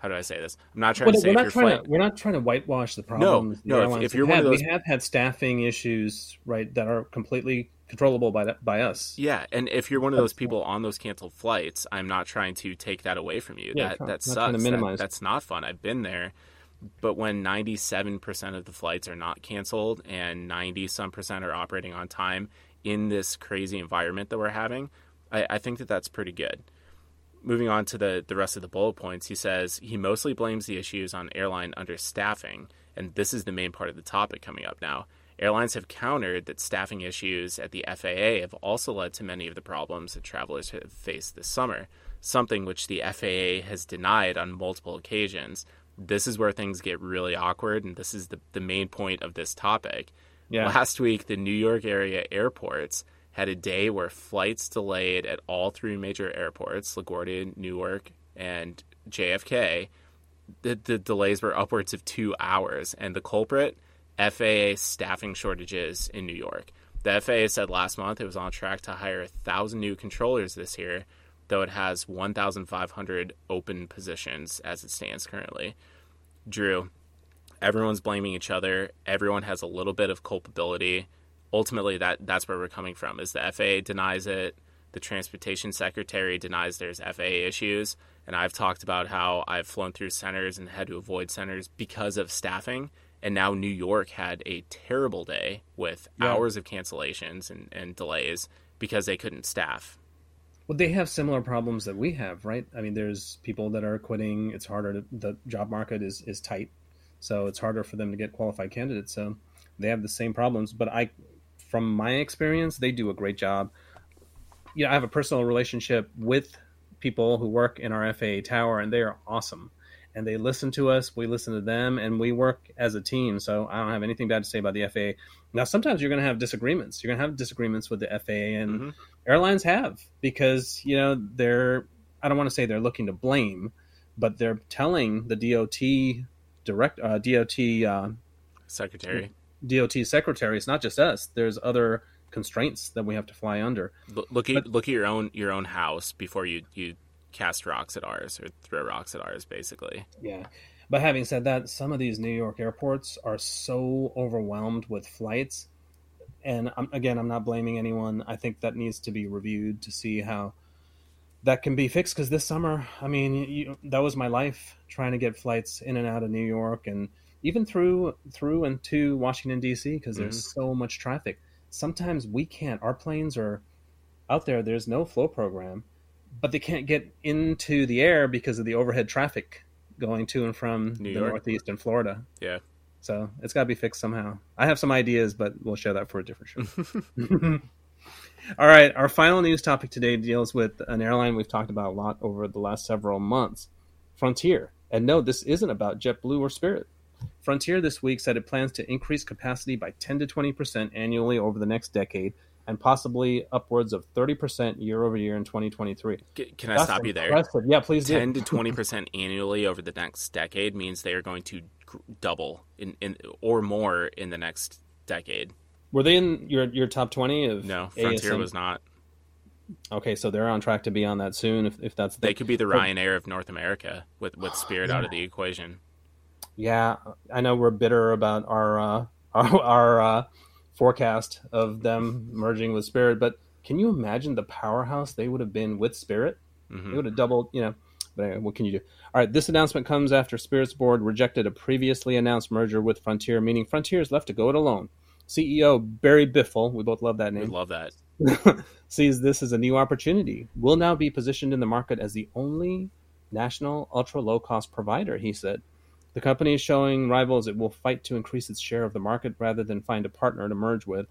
how do I say this? I'm not trying well, to say we're not trying to we're not trying to whitewash the problems. No, no. If, if, you're one of those, we have had staffing issues, right, that are completely controllable by by us. Yeah, and if you're one of those people on those canceled flights, I'm not trying to take that away from you. Yeah, that that sucks. That, that's not fun. I've been there. But when 97% of the flights are not canceled and 90 some percent are operating on time in this crazy environment that we're having, I, I think that that's pretty good moving on to the, the rest of the bullet points, he says he mostly blames the issues on airline understaffing, and this is the main part of the topic coming up now. Airlines have countered that staffing issues at the FAA have also led to many of the problems that travelers have faced this summer, something which the FAA has denied on multiple occasions. This is where things get really awkward, and this is the, the main point of this topic. Yeah. Last week, the New York area airports had a day where flights delayed at all three major airports, LaGuardia, Newark, and JFK. The, the delays were upwards of two hours, and the culprit, FAA staffing shortages in New York. The FAA said last month it was on track to hire a thousand new controllers this year, though it has 1,500 open positions as it stands currently. Drew, everyone's blaming each other. Everyone has a little bit of culpability. Ultimately, that that's where we're coming from. Is the FAA denies it, the transportation secretary denies there's FAA issues, and I've talked about how I've flown through centers and had to avoid centers because of staffing. And now New York had a terrible day with yeah. hours of cancellations and, and delays because they couldn't staff. Well, they have similar problems that we have, right? I mean, there's people that are quitting. It's harder. To, the job market is is tight, so it's harder for them to get qualified candidates. So they have the same problems. But I, from my experience, they do a great job. You know, I have a personal relationship with people who work in our FAA tower, and they are awesome. And they listen to us, we listen to them, and we work as a team. So I don't have anything bad to say about the FAA. Now, sometimes you're going to have disagreements. You're going to have disagreements with the FAA, and mm-hmm. airlines have because you know they're. I don't want to say they're looking to blame, but they're telling the DOT direct uh, DOT uh, secretary, DOT secretary. It's not just us. There's other constraints that we have to fly under. Look, at but, look at your own your own house before you you cast rocks at ours or throw rocks at ours, basically. Yeah. But having said that, some of these New York airports are so overwhelmed with flights. And I'm, again, I'm not blaming anyone. I think that needs to be reviewed to see how that can be fixed. Because this summer, I mean, you, that was my life trying to get flights in and out of New York and even through through and to Washington D.C. because there's mm-hmm. so much traffic sometimes we can't. Our planes are out there. There's no flow program, but they can't get into the air because of the overhead traffic going to and from New the York. Northeast and Florida. Yeah. So it's got to be fixed somehow. I have some ideas, but we'll share that for a different show. All right. Our final news topic today deals with an airline we've talked about a lot over the last several months Frontier. And no, this isn't about JetBlue or Spirit. Frontier this week said it plans to increase capacity by 10 to 20% annually over the next decade and possibly upwards of 30% year over year in 2023. Can I That's stop you there? Yeah, please 10 to 20% annually over the next decade means they are going to double in, in or more in the next decade. Were they in your your top 20 of No, Frontier ASM? was not. Okay, so they're on track to be on that soon if, if that's the... They could be the Ryanair of North America with with Spirit yeah. out of the equation yeah, I know we're bitter about our uh, our, our uh, forecast of them merging with Spirit, but can you imagine the powerhouse they would have been with Spirit? Mm-hmm. They would have doubled, you know. But anyway, what can you do? All right, this announcement comes after Spirit's board rejected a previously announced merger with Frontier, meaning Frontier is left to go it alone. CEO Barry Biffle, we both love that name. We love that. sees this as a new opportunity. Will now be positioned in the market as the only national ultra low cost provider, he said. The company is showing rivals it will fight to increase its share of the market rather than find a partner to merge with.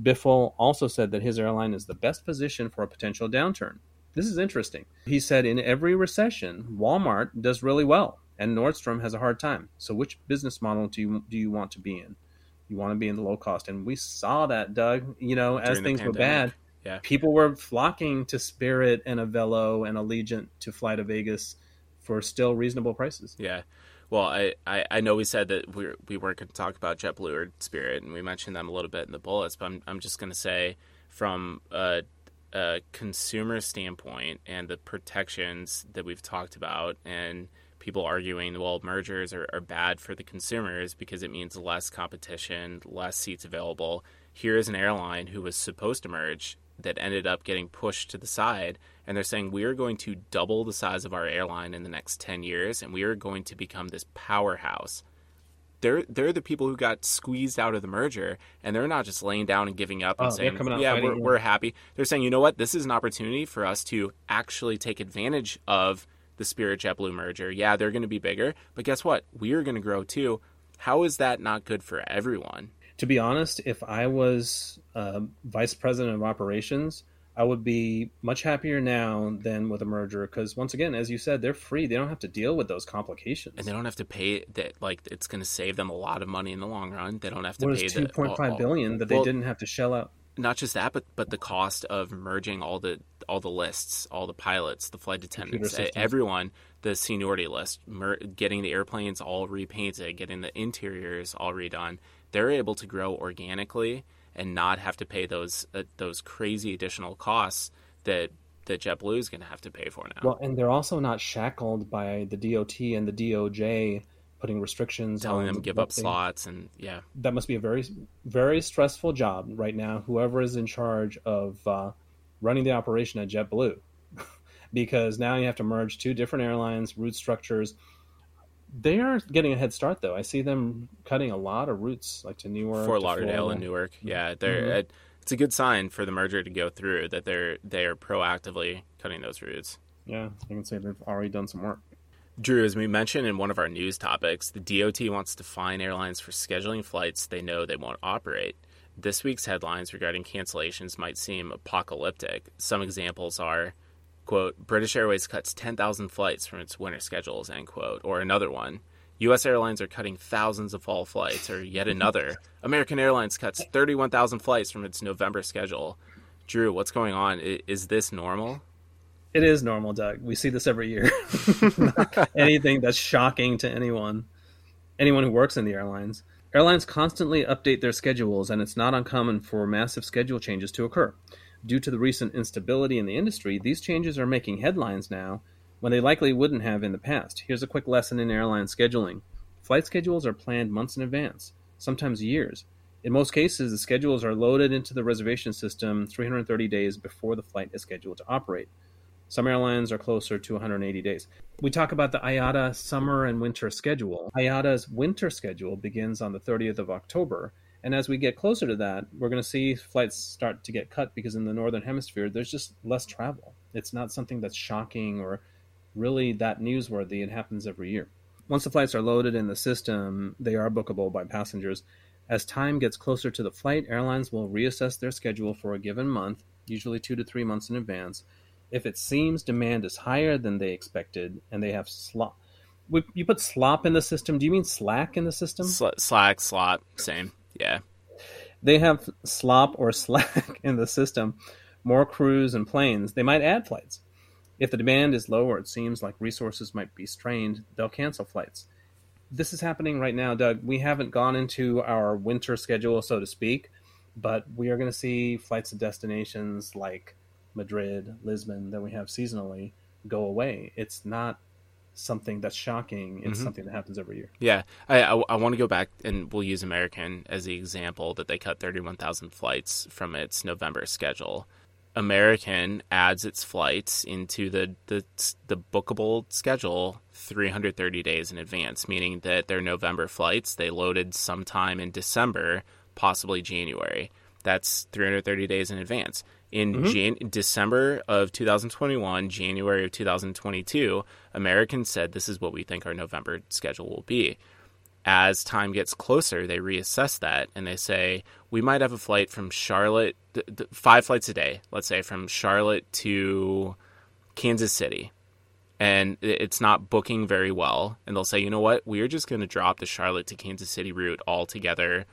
Biffle also said that his airline is the best position for a potential downturn. This is interesting. He said in every recession, Walmart does really well and Nordstrom has a hard time. So which business model do you do you want to be in? You want to be in the low cost. And we saw that, Doug, you know, as things were bad, yeah. people were flocking to Spirit and Avelo and Allegiant to fly to Vegas for still reasonable prices. Yeah. Well, I, I, I know we said that we we weren't going to talk about JetBlue or Spirit, and we mentioned them a little bit in the bullets. But I'm I'm just going to say from a, a consumer standpoint and the protections that we've talked about, and people arguing, well, mergers are, are bad for the consumers because it means less competition, less seats available. Here is an airline who was supposed to merge that ended up getting pushed to the side and they're saying we are going to double the size of our airline in the next 10 years and we are going to become this powerhouse. They're they're the people who got squeezed out of the merger and they're not just laying down and giving up and oh, saying yeah we're, we're happy. They're saying you know what? This is an opportunity for us to actually take advantage of the spirit jetblue merger. Yeah they're going to be bigger but guess what? We are going to grow too. How is that not good for everyone? To be honest if i was uh, vice president of operations I would be much happier now than with a merger because once again, as you said, they're free. They don't have to deal with those complications, and they don't have to pay that. Like it's going to save them a lot of money in the long run. They don't have to what pay two point five billion that well, they didn't have to shell out. Not just that, but but the cost of merging all the all the lists, all the pilots, the flight attendants, everyone, the seniority list, mer- getting the airplanes all repainted, getting the interiors all redone. They're able to grow organically and not have to pay those uh, those crazy additional costs that that JetBlue is going to have to pay for now. Well, and they're also not shackled by the DOT and the DOJ putting restrictions on telling them give up slots and yeah that must be a very very stressful job right now whoever is in charge of uh, running the operation at jetblue because now you have to merge two different airlines route structures they are getting a head start though i see them cutting a lot of routes like to newark fort lauderdale and newark yeah they're mm-hmm. it's a good sign for the merger to go through that they're they are proactively cutting those routes yeah i can say they've already done some work Drew, as we mentioned in one of our news topics, the DOT wants to fine airlines for scheduling flights they know they won't operate. This week's headlines regarding cancellations might seem apocalyptic. Some examples are, quote, British Airways cuts 10,000 flights from its winter schedules, end quote. Or another one, U.S. airlines are cutting thousands of fall flights. Or yet another, American Airlines cuts 31,000 flights from its November schedule. Drew, what's going on? Is this normal? It is normal, Doug. We see this every year. anything that's shocking to anyone, anyone who works in the airlines. Airlines constantly update their schedules, and it's not uncommon for massive schedule changes to occur. Due to the recent instability in the industry, these changes are making headlines now when they likely wouldn't have in the past. Here's a quick lesson in airline scheduling flight schedules are planned months in advance, sometimes years. In most cases, the schedules are loaded into the reservation system 330 days before the flight is scheduled to operate. Some airlines are closer to 180 days. We talk about the IATA summer and winter schedule. IATA's winter schedule begins on the 30th of October. And as we get closer to that, we're going to see flights start to get cut because in the Northern Hemisphere, there's just less travel. It's not something that's shocking or really that newsworthy. It happens every year. Once the flights are loaded in the system, they are bookable by passengers. As time gets closer to the flight, airlines will reassess their schedule for a given month, usually two to three months in advance, if it seems demand is higher than they expected and they have slop you put slop in the system do you mean slack in the system Sl- slack slop same yeah. They have slop or slack in the system more crews and planes. They might add flights. If the demand is low or it seems like resources might be strained they'll cancel flights. This is happening right now doug. We haven't gone into our winter schedule so to speak but we are going to see flights to destinations like Madrid, Lisbon that we have seasonally go away. It's not something that's shocking. It's mm-hmm. something that happens every year. Yeah, I, I, I, want to go back and we'll use American as the example that they cut 31,000 flights from its November schedule. American adds its flights into the, the the bookable schedule 330 days in advance, meaning that their November flights they loaded sometime in December, possibly January. That's 330 days in advance in mm-hmm. Jan- December of 2021, January of 2022, Americans said this is what we think our November schedule will be. As time gets closer, they reassess that and they say we might have a flight from Charlotte, th- th- five flights a day, let's say from Charlotte to Kansas City. And it's not booking very well. And they'll say, you know what? We're just going to drop the Charlotte to Kansas City route altogether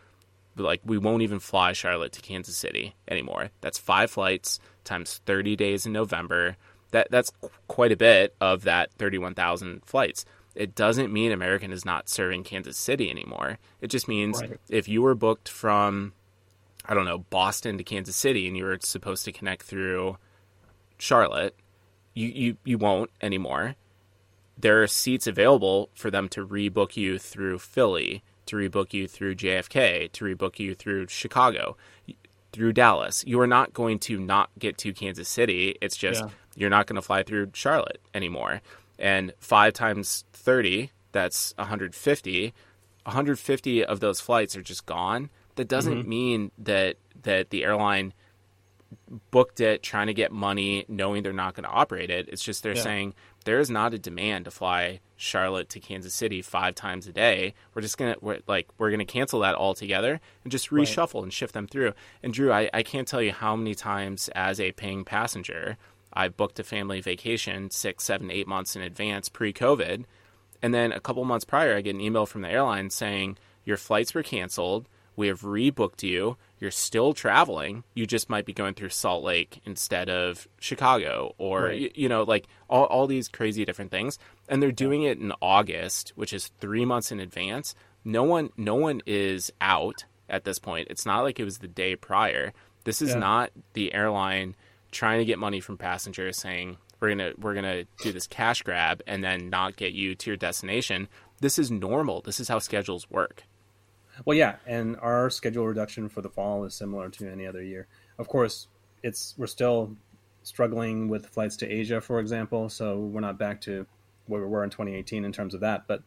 like we won't even fly Charlotte to Kansas City anymore. That's five flights times 30 days in November. That that's quite a bit of that 31,000 flights. It doesn't mean American is not serving Kansas City anymore. It just means right. if you were booked from I don't know, Boston to Kansas City and you were supposed to connect through Charlotte, you you, you won't anymore. There are seats available for them to rebook you through Philly to rebook you through JFK, to rebook you through Chicago, through Dallas. You are not going to not get to Kansas City. It's just yeah. You're not going to fly through Charlotte anymore. And five times 30, that's 150. 150 of those flights are just gone. That doesn't mm-hmm. mean that that the airline booked it trying to get money knowing they're not going to operate it. It's just they're yeah. saying there is not a demand to fly Charlotte to Kansas City five times a day. We're just gonna we're, like we're gonna cancel that altogether and just reshuffle right. and shift them through. And Drew, I, I can't tell you how many times as a paying passenger I booked a family vacation six, seven, eight months in advance pre-COVID, and then a couple months prior, I get an email from the airline saying your flights were canceled. We have rebooked you. You're still traveling. You just might be going through Salt Lake instead of Chicago, or right. you, you, know, like all, all these crazy different things. And they're doing it in August, which is three months in advance. No one, no one is out at this point. It's not like it was the day prior. This is yeah. not the airline trying to get money from passengers, saying we're gonna we're gonna do this cash grab and then not get you to your destination. This is normal. This is how schedules work. Well, yeah, and our schedule reduction for the fall is similar to any other year. Of course, it's we're still struggling with flights to Asia, for example, so we're not back to where we were in 2018 in terms of that. But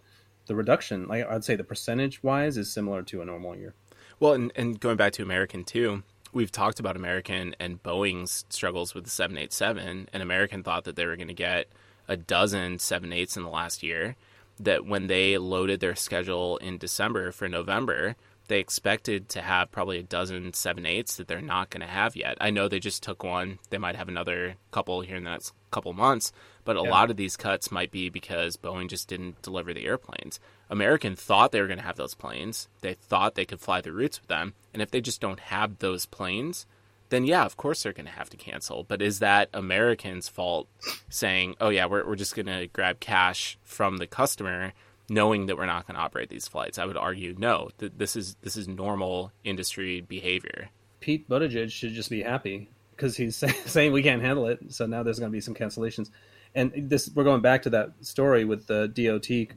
the reduction, like I'd say, the percentage wise, is similar to a normal year. Well, and, and going back to American too, we've talked about American and Boeing's struggles with the 787, and American thought that they were going to get a dozen 78s in the last year. That when they loaded their schedule in December for November, they expected to have probably a dozen 78s that they're not going to have yet. I know they just took one. They might have another couple here in the next couple months, but a yeah. lot of these cuts might be because Boeing just didn't deliver the airplanes. American thought they were going to have those planes. They thought they could fly the routes with them. And if they just don't have those planes, then yeah, of course they're going to have to cancel. But is that Americans' fault saying, oh, yeah, we're, we're just going to grab cash from the customer? knowing that we're not going to operate these flights. I would argue no. That this is this is normal industry behavior. Pete Buttigieg should just be happy because he's saying we can't handle it. So now there's going to be some cancellations, and this we're going back to that story with the DOT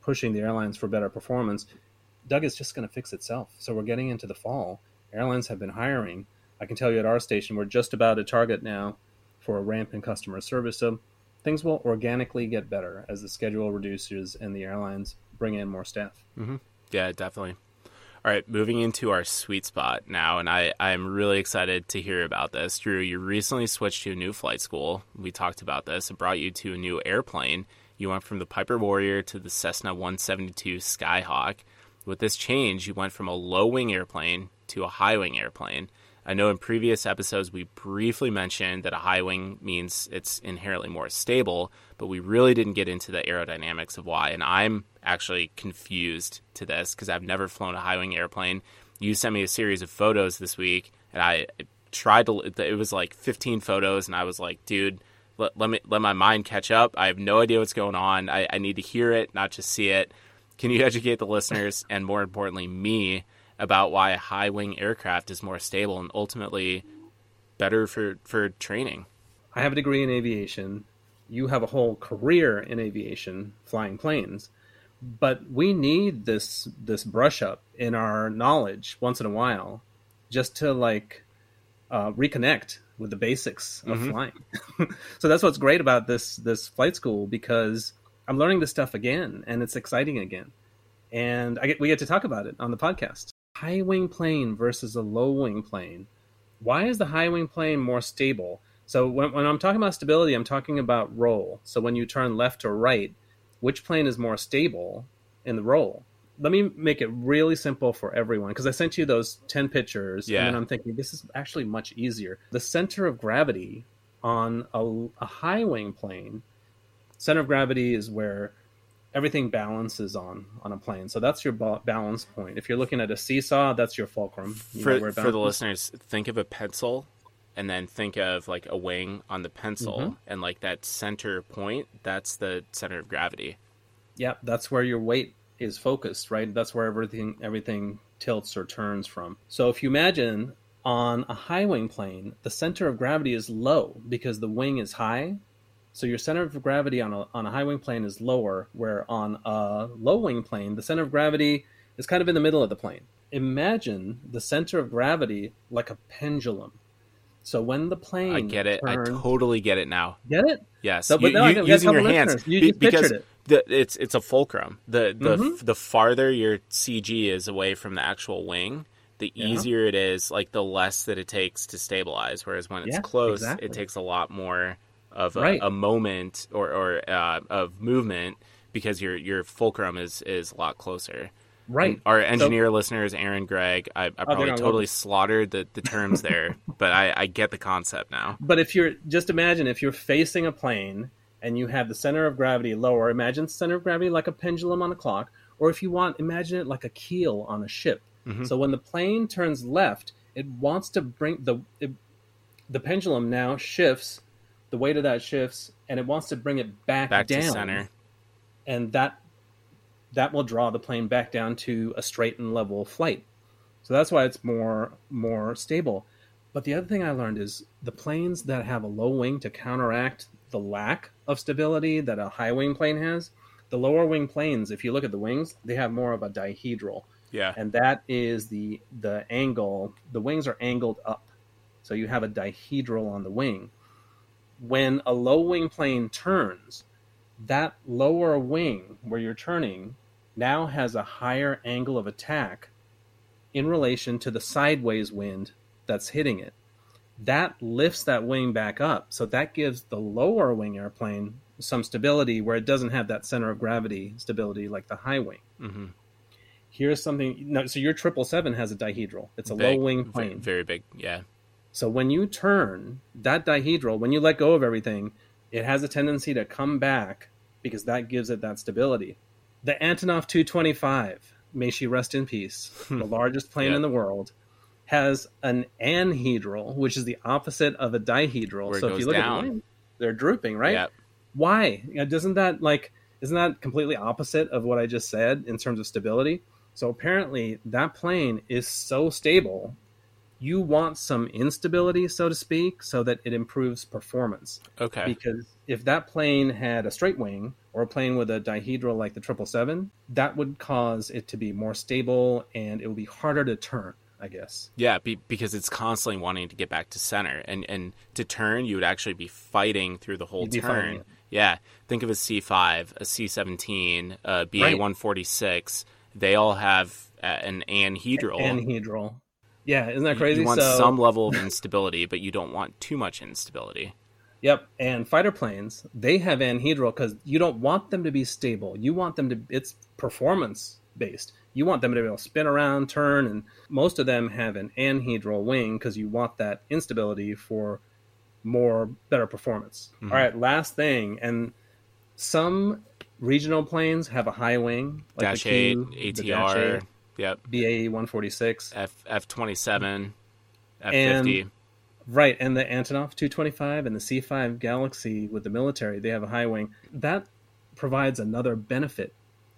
pushing the airlines for better performance. Doug is just going to fix itself. So we're getting into the fall. Airlines have been hiring. I can tell you at our station, we're just about a target now for a ramp in customer service. So things will organically get better as the schedule reduces and the airlines bring in more staff. Mm-hmm. Yeah, definitely. All right, moving into our sweet spot now, and I, I'm really excited to hear about this. Drew, you recently switched to a new flight school. We talked about this. It brought you to a new airplane. You went from the Piper Warrior to the Cessna 172 Skyhawk. With this change, you went from a low wing airplane to a high wing airplane. I know in previous episodes we briefly mentioned that a high wing means it's inherently more stable, but we really didn't get into the aerodynamics of why. And I'm actually confused to this because I've never flown a high wing airplane. You sent me a series of photos this week, and I tried to. It was like 15 photos, and I was like, dude. Let, let me let my mind catch up. I have no idea what's going on. I, I need to hear it, not just see it. Can you educate the listeners and more importantly me about why a high wing aircraft is more stable and ultimately better for, for training. I have a degree in aviation. You have a whole career in aviation, flying planes. But we need this this brush up in our knowledge once in a while, just to like uh, reconnect with the basics of mm-hmm. flying. so that's what's great about this this flight school because I'm learning this stuff again, and it's exciting again, and I get we get to talk about it on the podcast high wing plane versus a low wing plane. Why is the high wing plane more stable? So when, when I'm talking about stability, I'm talking about roll. So when you turn left or right, which plane is more stable in the roll? Let me make it really simple for everyone because I sent you those 10 pictures yeah. and I'm thinking this is actually much easier. The center of gravity on a, a high wing plane, center of gravity is where everything balances on on a plane. So that's your balance point. If you're looking at a seesaw, that's your fulcrum. You for, for the listeners, think of a pencil and then think of like a wing on the pencil mm-hmm. and like that center point, that's the center of gravity. Yeah, that's where your weight is focused, right? That's where everything everything tilts or turns from. So if you imagine on a high wing plane, the center of gravity is low because the wing is high so your center of gravity on a, on a high wing plane is lower, where on a low wing plane, the center of gravity is kind of in the middle of the plane. Imagine the center of gravity like a pendulum. So when the plane, I get it. Turns, I totally get it now. Get it? Yes. So, but you, you, using your hands, you just because it. The, it's it's a fulcrum. The the mm-hmm. the farther your CG is away from the actual wing, the yeah. easier it is. Like the less that it takes to stabilize. Whereas when it's yeah, close, exactly. it takes a lot more of a, right. a moment or, or uh, of movement because your your fulcrum is is a lot closer. Right. And our engineer so, listeners, Aaron Gregg, I, I oh, probably totally slaughtered the, the terms there, but I, I get the concept now. But if you're just imagine if you're facing a plane and you have the center of gravity lower, imagine center of gravity like a pendulum on a clock, or if you want, imagine it like a keel on a ship. Mm-hmm. So when the plane turns left, it wants to bring the it, the pendulum now shifts the weight of that shifts and it wants to bring it back, back down. center. And that that will draw the plane back down to a straight and level flight. So that's why it's more more stable. But the other thing I learned is the planes that have a low wing to counteract the lack of stability that a high wing plane has, the lower wing planes, if you look at the wings, they have more of a dihedral. Yeah. And that is the the angle, the wings are angled up. So you have a dihedral on the wing. When a low wing plane turns, that lower wing where you're turning now has a higher angle of attack in relation to the sideways wind that's hitting it. That lifts that wing back up. So that gives the lower wing airplane some stability where it doesn't have that center of gravity stability like the high wing. Mm-hmm. Here's something. No, so your triple seven has a dihedral. It's a Big, low wing plane. Very big. Yeah. So when you turn that dihedral, when you let go of everything, it has a tendency to come back because that gives it that stability. The Antonov 225, may she rest in peace, the largest plane Yeah. in the world, has an anhedral, which is the opposite of a dihedral. Where so if you look down. at the wing, they're drooping, right? Yeah. Why? Doesn't that like isn't that completely opposite of what I just said in terms of stability? So apparently that plane is so stable. You want some instability, so to speak, so that it improves performance. Okay. Because if that plane had a straight wing or a plane with a dihedral like the 777, that would cause it to be more stable and it would be harder to turn, I guess. Yeah, be, because it's constantly wanting to get back to center, and and to turn, you would actually be fighting through the whole turn. Yeah, think of a C five, a C seventeen, a BA one forty six. They all have an anhedral. Anhedral. Yeah, isn't that crazy? You want So- some level of instability, but you don't want too much instability. Yep, and fighter planes they have anhedral because you don't want them to be stable. You want them to it's performance based. You want them to be able to spin around, turn, and most of them have an anhedral wing because you want that instability for more better performance. Mm-hmm. All right, last thing, and some regional planes have a high wing, like Dash the Q, the Dash ATR, 8, yep, BAE one forty six. F F twenty seven, F And- fifty. Right, and the Antonov 225 and the C5 Galaxy with the military, they have a high wing. That provides another benefit.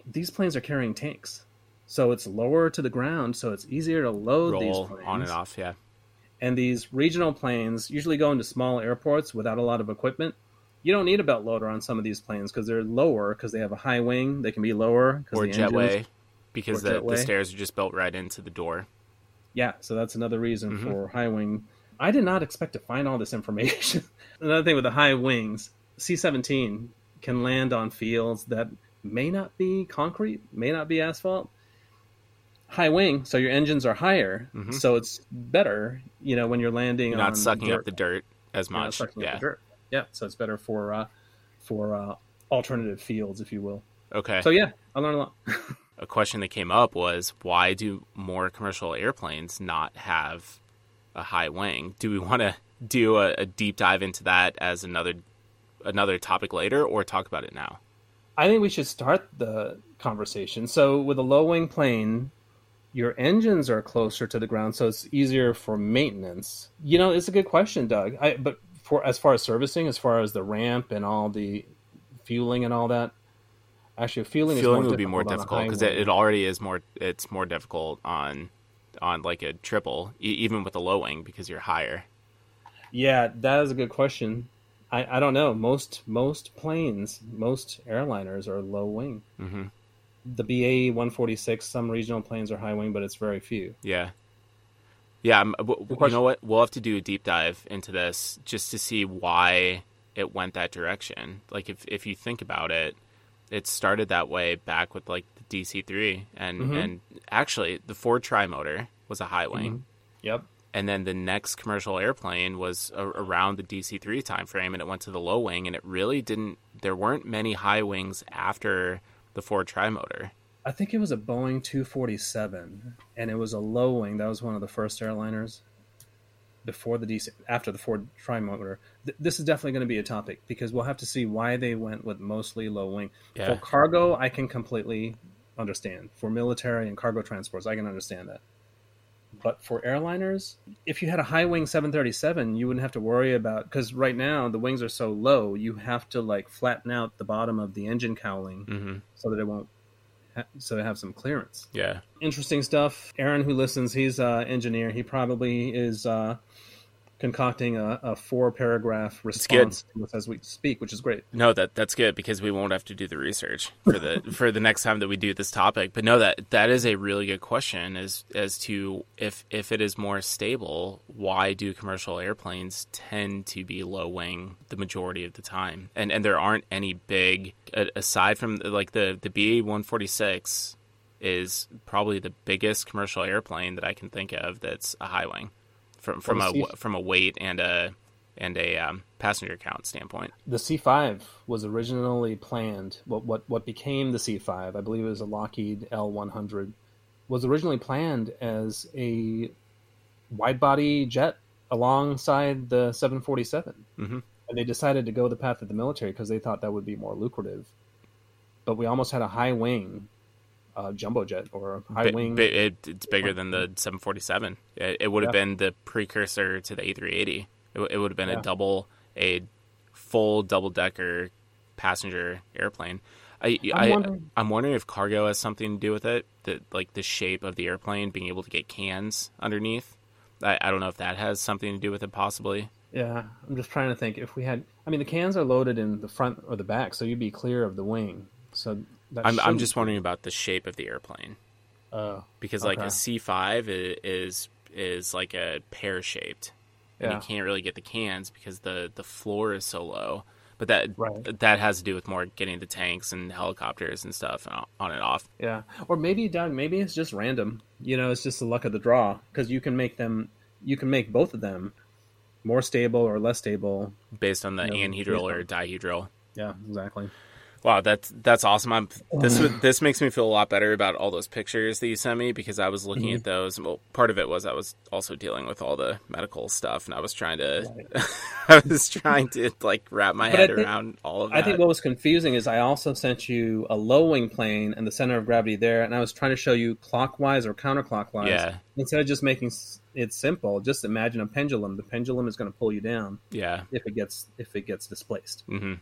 These planes are carrying tanks. So it's lower to the ground, so it's easier to load these planes. on and off. Yeah. And these regional planes usually go into small airports without a lot of equipment. You don't need a belt loader on some of these planes because they're lower because they have a high wing. They can be lower because the engines- jetway, because the, the stairs are just built right into the door. Yeah, so that's another reason Mhm. for high wing. I did not expect to find all this information. another thing with the high wings, C 17 can land on fields that may not be concrete, may not be asphalt. High wing, so your engines are higher, Mhm. so it's better, you know, when you're landing You're on not sucking dirt. up the dirt as You're not much. Yeah. the dirt. Yeah, so it's better for uh, for uh, alternative fields, if you will. Okay. So yeah, I learned a lot. a question that came up was why do more commercial airplanes not have a high wing? Do we want to do a, a deep dive into that as another another topic later, or talk about it now? I think we should start the conversation. So, with a low wing plane, your engines are closer to the ground, so it's easier for maintenance. You know, it's a good question, Doug. I, but for as far as servicing, as far as the ramp and all the fueling and all that, actually, feeling is more would be more difficult because it, it already is more. It's more difficult on on like a triple, e- even with a low wing because you're higher. Yeah, that is a good question. I, I don't know. Most most planes, most airliners are low wing. hmm The BA one forty six, some regional planes are high wing, but it's very few. Yeah. Yeah, w- you know what? We'll have to do a deep dive into this just to see why it went that direction. Like if if you think about it, it started that way back with like the DC3 and Mhm. and actually the Ford Trimotor was a high wing. Yep. And then the next commercial airplane was a- around the DC3 timeframe, and it went to the low wing, and it really didn't. There weren't many high wings after the Ford Trimotor. I think it was a Boeing 247, and it was a low wing. That was one of the first airliners before the DC, after the Ford Trimotor. Th- this is definitely going to be a topic because we'll have to see why they went with mostly low wing. Yeah. For cargo, I can completely understand. For military and cargo transports, I can understand that. But for airliners, if you had a high wing 737, you wouldn't have to worry about because right now the wings are so low, you have to like flatten out the bottom of the engine cowling hmm so that it won't so they have some clearance. Yeah. interesting stuff. Aaron who listens he's uh engineer. He probably is uh concocting a, a four paragraph response as we speak, which is great. No, that that's good because we won't have to do the research for the for the next time that we do this topic. But no, that that is a really good question as as to if if it is more stable, why do commercial airplanes tend to be low wing the majority of the time? And and there aren't any big aside from like the the BA one forty six is probably the biggest commercial airplane that I can think of that's a high wing from from a C- from a weight and a and a um, passenger count standpoint. The C5 was originally planned. What what what became the C5, I believe, it was a Lockheed L100, was originally planned as a wide body jet alongside the 747. Mm-hmm. And they decided to go the path of the military because they thought that would be more lucrative. But we almost had a high wing uh, jumbo jet or high B- wing. B- it, it's bigger than the 747. It, it would have yeah. been the precursor to the A380. It, it would have been yeah. a double, a full double decker passenger airplane. I, I'm, I, wondering. I'm wondering if cargo has something to do with it. That like the shape of the airplane, being able to get cans underneath. I, I don't know if that has something to do with it, possibly. Yeah, I'm just trying to think. If we had, I mean, the cans are loaded in the front or the back, so you'd be clear of the wing. So I'm I'm just wondering about the shape of the airplane. Uh, because like okay. a C5 is is like a pear shaped. Yeah. And you can't really get the cans because the the floor is so low. But that right. that has to do with more getting the tanks and helicopters and stuff on and off. Yeah, or maybe Doug, maybe it's just random. You know, it's just the luck of the draw because you can make them, you can make both of them more stable or less stable based on the you know, anhedral or dihedral. Yeah, exactly. Wow, that's that's awesome. I'm this this makes me feel a lot better about all those pictures that you sent me because I was looking mm-hmm. at those. Well, part of it was I was also dealing with all the medical stuff, and I was trying to right. I was trying to like wrap my but head think, around all of that. I think what was confusing is I also sent you a low wing plane and the center of gravity there, and I was trying to show you clockwise or counterclockwise. Yeah. Instead of just making it simple, just imagine a pendulum. The pendulum is going to pull you down. Yeah. If it gets if it gets displaced. Mm-hmm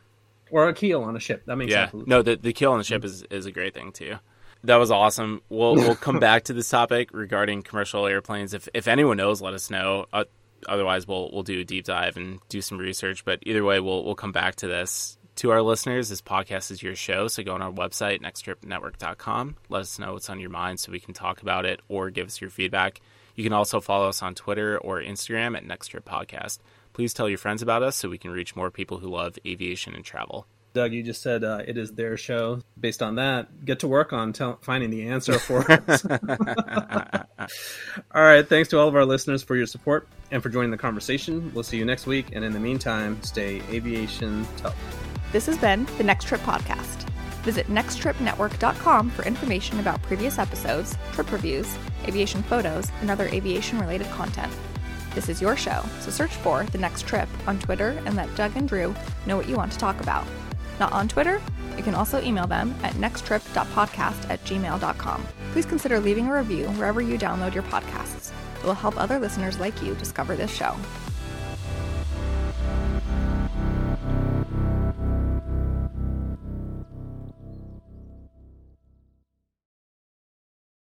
or a keel on a ship. That makes yeah. sense. No, the the keel on the ship is is a great thing too. That was awesome. We'll we'll come back to this topic regarding commercial airplanes. If if anyone knows, let us know. Uh, otherwise, we'll we'll do a deep dive and do some research. But either way, we'll we'll come back to this. To our listeners, this podcast is your show, so go on our website, nexttripnetwork.com. Let us know what's on your mind so we can talk about it or give us your feedback. You can also follow us on Twitter or Instagram at Next Trip Podcast. Please tell your friends about us so we can reach more people who love aviation and travel. Doug, you just said uh, it is their show. Based on that, get to work on tell- finding the answer for us. all right. Thanks to all of our listeners for your support and for joining the conversation. We'll see you next week. And in the meantime, stay aviation tough. This has been the Next Trip Podcast. Visit nexttripnetwork.com for information about previous episodes, trip reviews, aviation photos, and other aviation related content. This is your show, so search for The Next Trip on Twitter and let Doug and Drew know what you want to talk about. Not on Twitter? You can also email them at nexttrip.podcast at gmail.com. Please consider leaving a review wherever you download your podcasts. It will help other listeners like you discover this show.